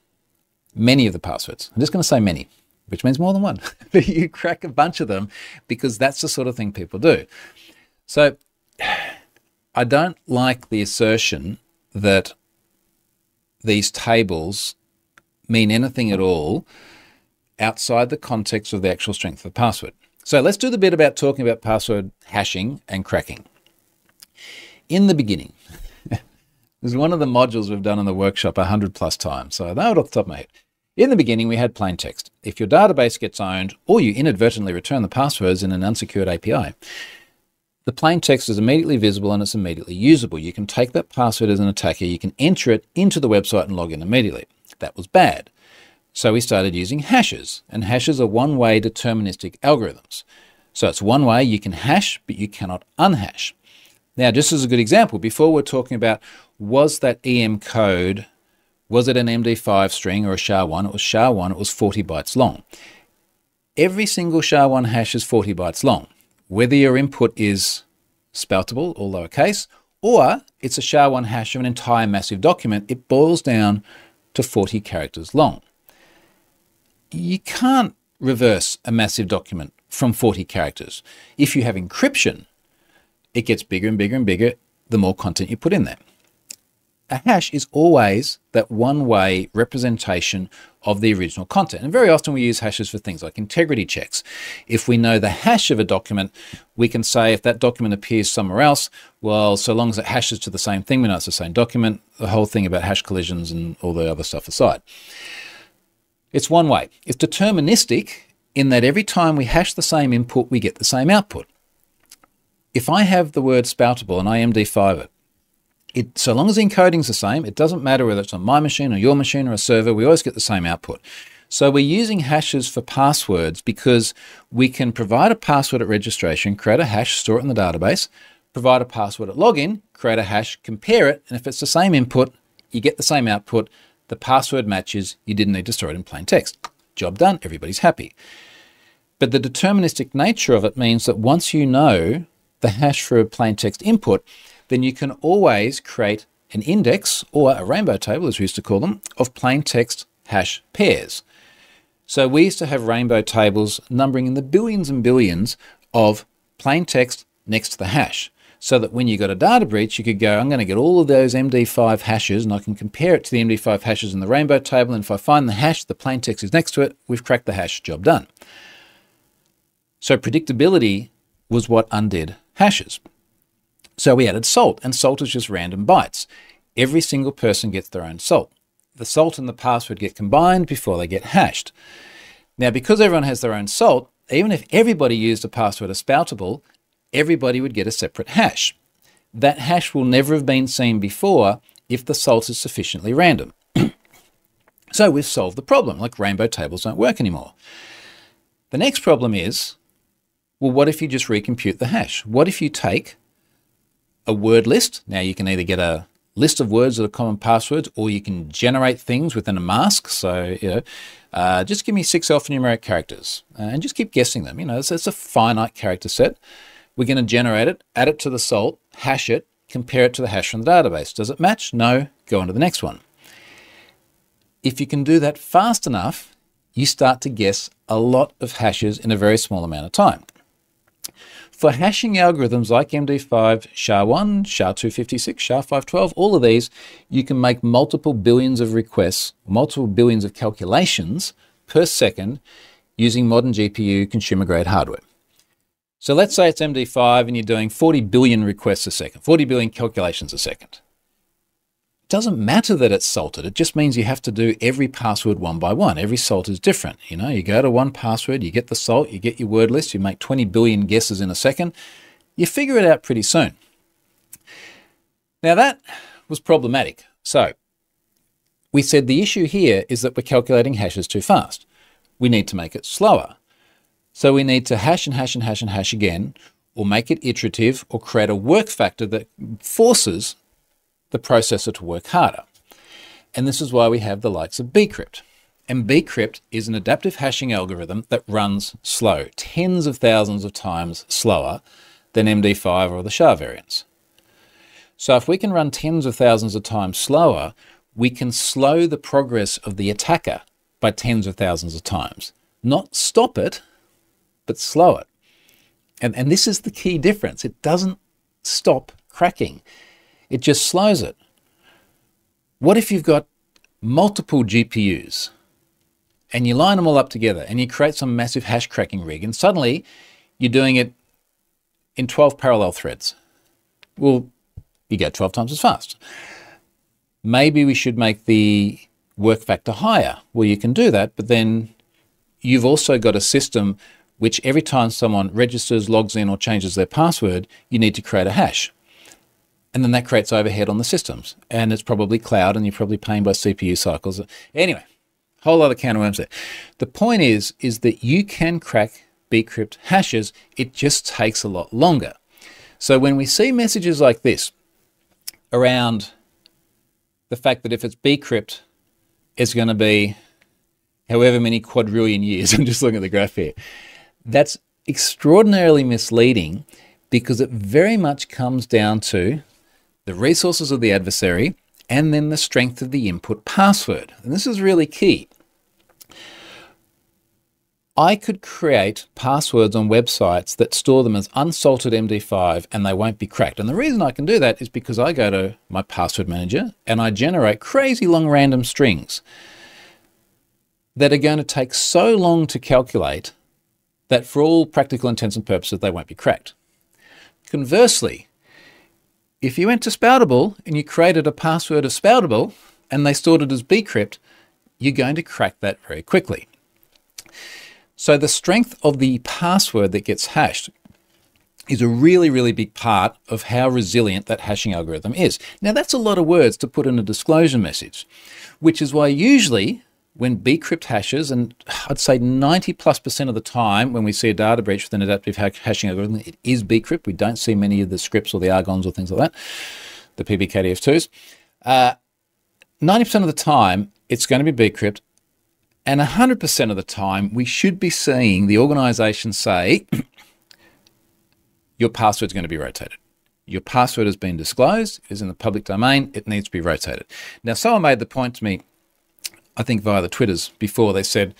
many of the passwords. I'm just going to say many, which means more than one. but you crack a bunch of them because that's the sort of thing people do. So I don't like the assertion that these tables mean anything at all outside the context of the actual strength of the password. So let's do the bit about talking about password hashing and cracking. In the beginning, this is one of the modules we've done in the workshop 100 plus times, so I know it off the top of my head. In the beginning, we had plain text. If your database gets owned or you inadvertently return the passwords in an unsecured API, the plain text is immediately visible and it's immediately usable. You can take that password as an attacker, you can enter it into the website and log in immediately. That was bad. So we started using hashes, and hashes are one way deterministic algorithms. So it's one way you can hash, but you cannot unhash. Now, just as a good example, before we're talking about was that EM code, was it an MD5 string or a SHA-1? It was SHA-1, it was 40 bytes long. Every single SHA-1 hash is 40 bytes long. Whether your input is spoutible or lowercase, or it's a SHA-1 hash of an entire massive document, it boils down to 40 characters long. You can't reverse a massive document from 40 characters. If you have encryption, it gets bigger and bigger and bigger the more content you put in there. A hash is always that one way representation of the original content. And very often we use hashes for things like integrity checks. If we know the hash of a document, we can say if that document appears somewhere else, well, so long as it hashes to the same thing, we know it's the same document, the whole thing about hash collisions and all the other stuff aside. It's one way. It's deterministic in that every time we hash the same input, we get the same output. If I have the word spoutible and I MD5 it, it, so long as the encoding's the same, it doesn't matter whether it's on my machine or your machine or a server, we always get the same output. So we're using hashes for passwords because we can provide a password at registration, create a hash, store it in the database, provide a password at login, create a hash, compare it, and if it's the same input, you get the same output, the password matches, you didn't need to store it in plain text. Job done, everybody's happy. But the deterministic nature of it means that once you know the hash for a plain text input, then you can always create an index or a rainbow table, as we used to call them, of plain text hash pairs. So we used to have rainbow tables numbering in the billions and billions of plain text next to the hash. So that when you got a data breach, you could go, I'm going to get all of those MD5 hashes and I can compare it to the MD5 hashes in the rainbow table. And if I find the hash, the plain text is next to it, we've cracked the hash, job done. So predictability was what undid hashes. So we added salt, and salt is just random bytes. Every single person gets their own salt. The salt and the password get combined before they get hashed. Now, because everyone has their own salt, even if everybody used a password as spoutible, everybody would get a separate hash. That hash will never have been seen before if the salt is sufficiently random. so we've solved the problem, like rainbow tables don't work anymore. The next problem is, well, what if you just recompute the hash? What if you take a word list. Now you can either get a list of words that are common passwords, or you can generate things within a mask. So, you know, uh, just give me six alphanumeric characters uh, and just keep guessing them. You know, it's, it's a finite character set. We're going to generate it, add it to the salt, hash it, compare it to the hash from the database. Does it match? No. Go on to the next one. If you can do that fast enough, you start to guess a lot of hashes in a very small amount of time. For hashing algorithms like MD5, SHA-1, SHA-256, SHA-512, all of these, you can make multiple billions of requests, multiple billions of calculations per second using modern GPU consumer-grade hardware. So let's say it's MD5 and you're doing 40 billion requests a second, 40 billion calculations a second It doesn't matter that it's salted. It just means you have to do every password one by one. Every salt is different. You know, you go to one password, you get the salt, you get your word list, you make 20 billion guesses in a second. You figure it out pretty soon. Now that was problematic. So we said the issue here is that we're calculating hashes too fast. We need to make it slower. So we need to hash and hash and hash and hash again, or make it iterative, or create a work factor that forces the processor to work harder. And this is why we have the likes of bcrypt. And bcrypt is an adaptive hashing algorithm that runs slow, tens of thousands of times slower than MD5 or the SHA variants. So if we can run tens of thousands of times slower, we can slow the progress of the attacker by tens of thousands of times. Not stop it, but slow it. And, and this is the key difference. It doesn't stop cracking. It just slows it. What if you've got multiple GPUs and you line them all up together and you create some massive hash cracking rig and suddenly you're doing it in 12 parallel threads? Well, you get 12 times as fast. Maybe we should make the work factor higher. Well, you can do that, but then you've also got a system which every time someone registers, logs in, or changes their password, you need to create a hash. And then that creates overhead on the systems. And it's probably cloud and you're probably paying by CPU cycles. Anyway, whole other can of worms there. The point is, is that you can crack bcrypt hashes. It just takes a lot longer. So when we see messages like this around the fact that if it's bcrypt, it's going to be however many quadrillion years. I'm just looking at the graph here. That's extraordinarily misleading because it very much comes down to the resources of the adversary, and then the strength of the input password. And this is really key. I could create passwords on websites that store them as unsalted MD5 and they won't be cracked. And the reason I can do that is because I go to my password manager and I generate crazy long random strings that are going to take so long to calculate that for all practical intents and purposes they won't be cracked. Conversely, if you went to Spoutible and you created a password of Spoutible and they stored it as bcrypt, you're going to crack that very quickly. So the strength of the password that gets hashed is a really, really big part of how resilient that hashing algorithm is. Now, that's a lot of words to put in a disclosure message, which is why usually when bcrypt hashes, and I'd say 90 plus percent of the time when we see a data breach with an adaptive hashing algorithm, it is bcrypt. We don't see many of the scrypts or the argons or things like that, the PBKDF2s. Uh, 90% of the time, it's going to be bcrypt and 100% of the time, we should be seeing the organization say, your password is going to be rotated. Your password has been disclosed, it is in the public domain, it needs to be rotated. Now, someone made the point to me, I think via the Twitters before, they said,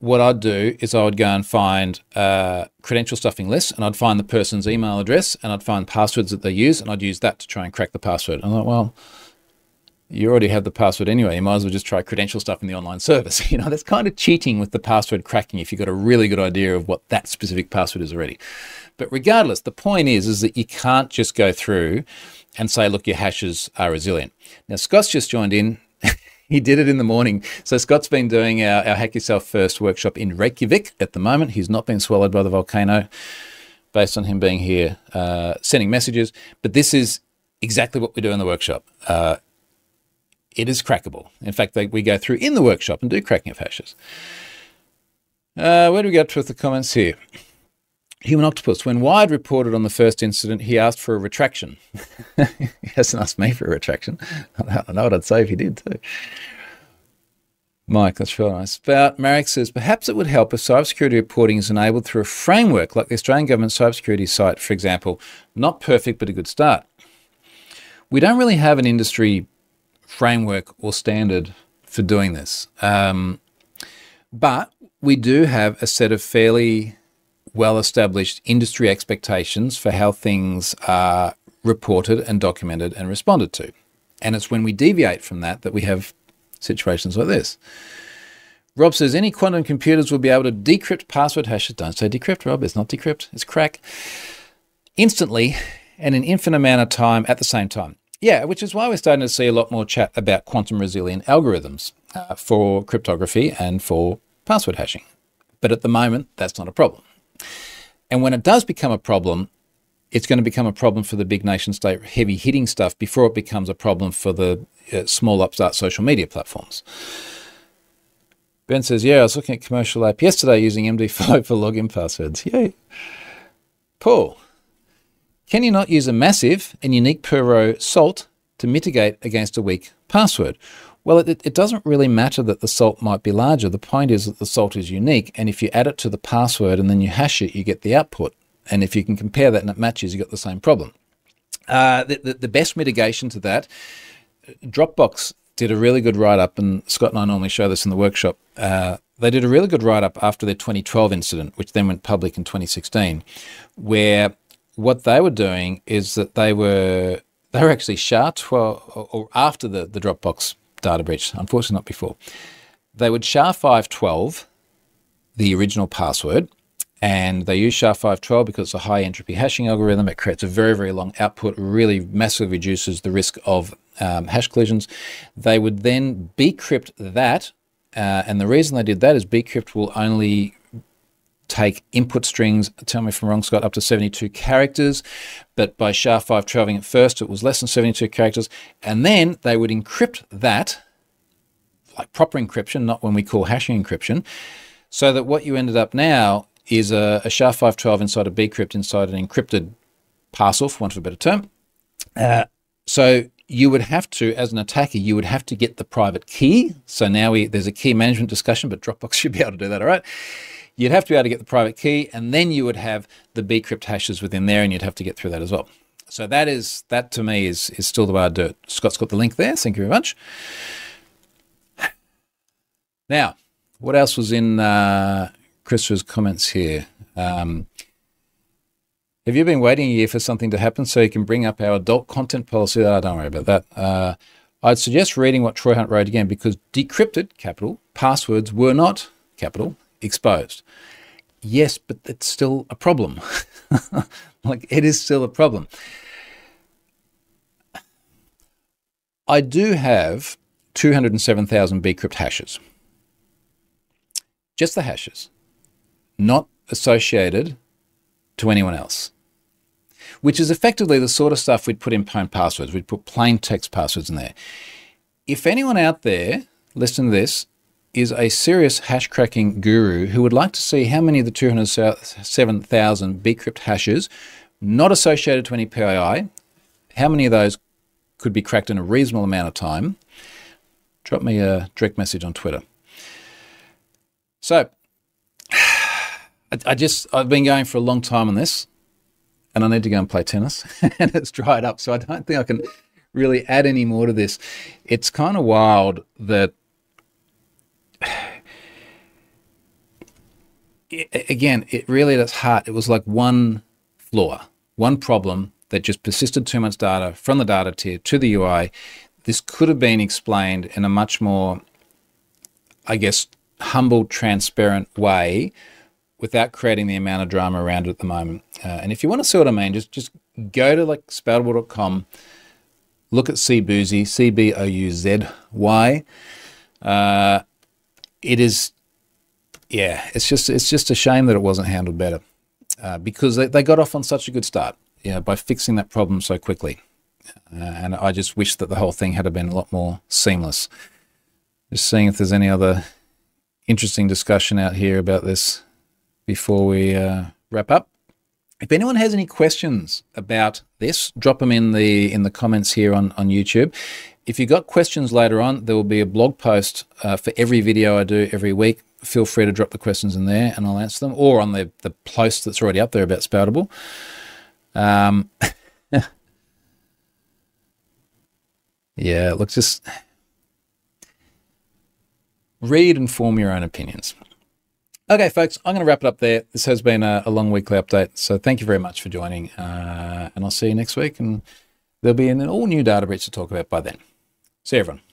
what I'd do is I would go and find uh, credential stuffing lists and I'd find the person's email address and I'd find passwords that they use and I'd use that to try and crack the password. I'm like, well, you already have the password anyway. You might as well just try credential stuff in the online service. You know, that's kind of cheating with the password cracking if you've got a really good idea of what that specific password is already. But regardless, the point is, is that you can't just go through and say, look, your hashes are resilient. Now, Scott's just joined in. He did it in the morning. So Scott's been doing our, our Hack Yourself First workshop in Reykjavik at the moment. He's not been swallowed by the volcano based on him being here uh, sending messages. But this is exactly what we do in the workshop. Uh, it is crackable. In fact, they, we go through in the workshop and do cracking of hashes. Uh, where do we get with the comments here? Human Octopus. When Wired reported on the first incident, he asked for a retraction. he hasn't asked me for a retraction. I don't know what I'd say if he did too. Mike, that's really nice. Spout Marek says perhaps it would help if cybersecurity reporting is enabled through a framework like the Australian Government Cybersecurity site, for example. Not perfect, but a good start. We don't really have an industry framework or standard for doing this. Um, but we do have a set of fairly well established industry expectations for how things are reported and documented and responded to. And it's when we deviate from that that we have situations like this. Rob says any quantum computers will be able to decrypt password hashes. Don't say decrypt, Rob. It's not decrypt, it's crack. Instantly and an infinite amount of time at the same time. Yeah, which is why we're starting to see a lot more chat about quantum resilient algorithms uh, for cryptography and for password hashing. But at the moment, that's not a problem. And when it does become a problem, it's going to become a problem for the big nation state heavy hitting stuff before it becomes a problem for the uh, small upstart social media platforms. Ben says, Yeah, I was looking at commercial app yesterday using MD5 for login passwords. Yay. Paul, can you not use a massive and unique per row salt to mitigate against a weak password? Well, it, it, doesn't really matter that the salt might be larger. The point is that the salt is unique, and if you add it to the password and then you hash it, you get the output. And if you can compare that and it matches, you've got the same problem. Uh, the, the, the, best mitigation to that, Dropbox did a really good write up, and Scott and I normally show this in the workshop. Uh, they did a really good write up after their 2012 incident, which then went public in 2016, where what they were doing is that they were they were actually SHA 12 or after the, the Dropbox data breach, unfortunately not before. They would SHA 512 the original password and they use SHA 512 because it's a high entropy hashing algorithm. It creates a very, very long output, really massively reduces the risk of um, hash collisions. They would then bcrypt that. Uh, and the reason they did that is bcrypt will only take input strings, tell me if I'm wrong, Scott, up to 72 characters. But by SHA-5 traveling at first, it was less than 72 characters. And then they would encrypt that, like proper encryption, not when we call hashing encryption, so that what you ended up now is a, a SHA-512 inside a bcrypt inside an encrypted parcel, for want of a better term. Uh, so you would have to, as an attacker, you would have to get the private key. So now we, there's a key management discussion, but Dropbox should be able to do that, all right? You'd have to be able to get the private key, and then you would have the bcrypt hashes within there, and you'd have to get through that as well. so that is that to me is is still the way I do it. Scott's got the link there. Thank you very much. Now, what else was in uh, Christopher's comments here? Um, have you been waiting a year for something to happen so you can bring up our adult content policy? Oh, don't worry about that. Uh, I'd suggest reading what Troy Hunt wrote again because decrypted, capital, passwords were not, capital, exposed. Yes, but it's still a problem. like, it is still a problem. I do have 207,000 bcrypt hashes. Just the hashes, not associated to anyone else, which is effectively the sort of stuff we'd put in plain passwords. We'd put plain text passwords in there. If anyone out there, listen to this, is a serious hash cracking guru who would like to see how many of the 207,000 bcrypt hashes not associated to any PII, how many of those could be cracked in a reasonable amount of time, drop me a direct message on Twitter. So, I, just I've been going for a long time on this, and I need to go and play tennis, and it's dried up. So I don't think I can really add any more to this. It's kind of wild that. It, again, it really at its heart, it was like one flaw, one problem that just persisted too much data from the data tier to the UI. This could have been explained in a much more, I guess, humble, transparent way without creating the amount of drama around it at the moment. Uh, and if you want to see what I mean, just just go to like spoutible.com, look at Cbouzy, C B O U Z Y. Uh, it is, yeah, it's just it's just a shame that it wasn't handled better uh, because they, they got off on such a good start, you know, by fixing that problem so quickly. Uh, and I just wish that the whole thing had been a lot more seamless. Just seeing if there's any other interesting discussion out here about this before we uh, wrap up. If anyone has any questions about this, drop them in the in the comments here on, on YouTube. If you've got questions later on, there will be a blog post uh, for every video I do every week. Feel free to drop the questions in there and I'll answer them, or on the, the post that's already up there about Spoutible. Um, yeah, look, just read and form your own opinions. Okay, folks, I'm going to wrap it up there. This has been a, a long weekly update. So thank you very much for joining. Uh, and I'll see you next week. And there'll be an all new data breach to talk about by then. See everyone.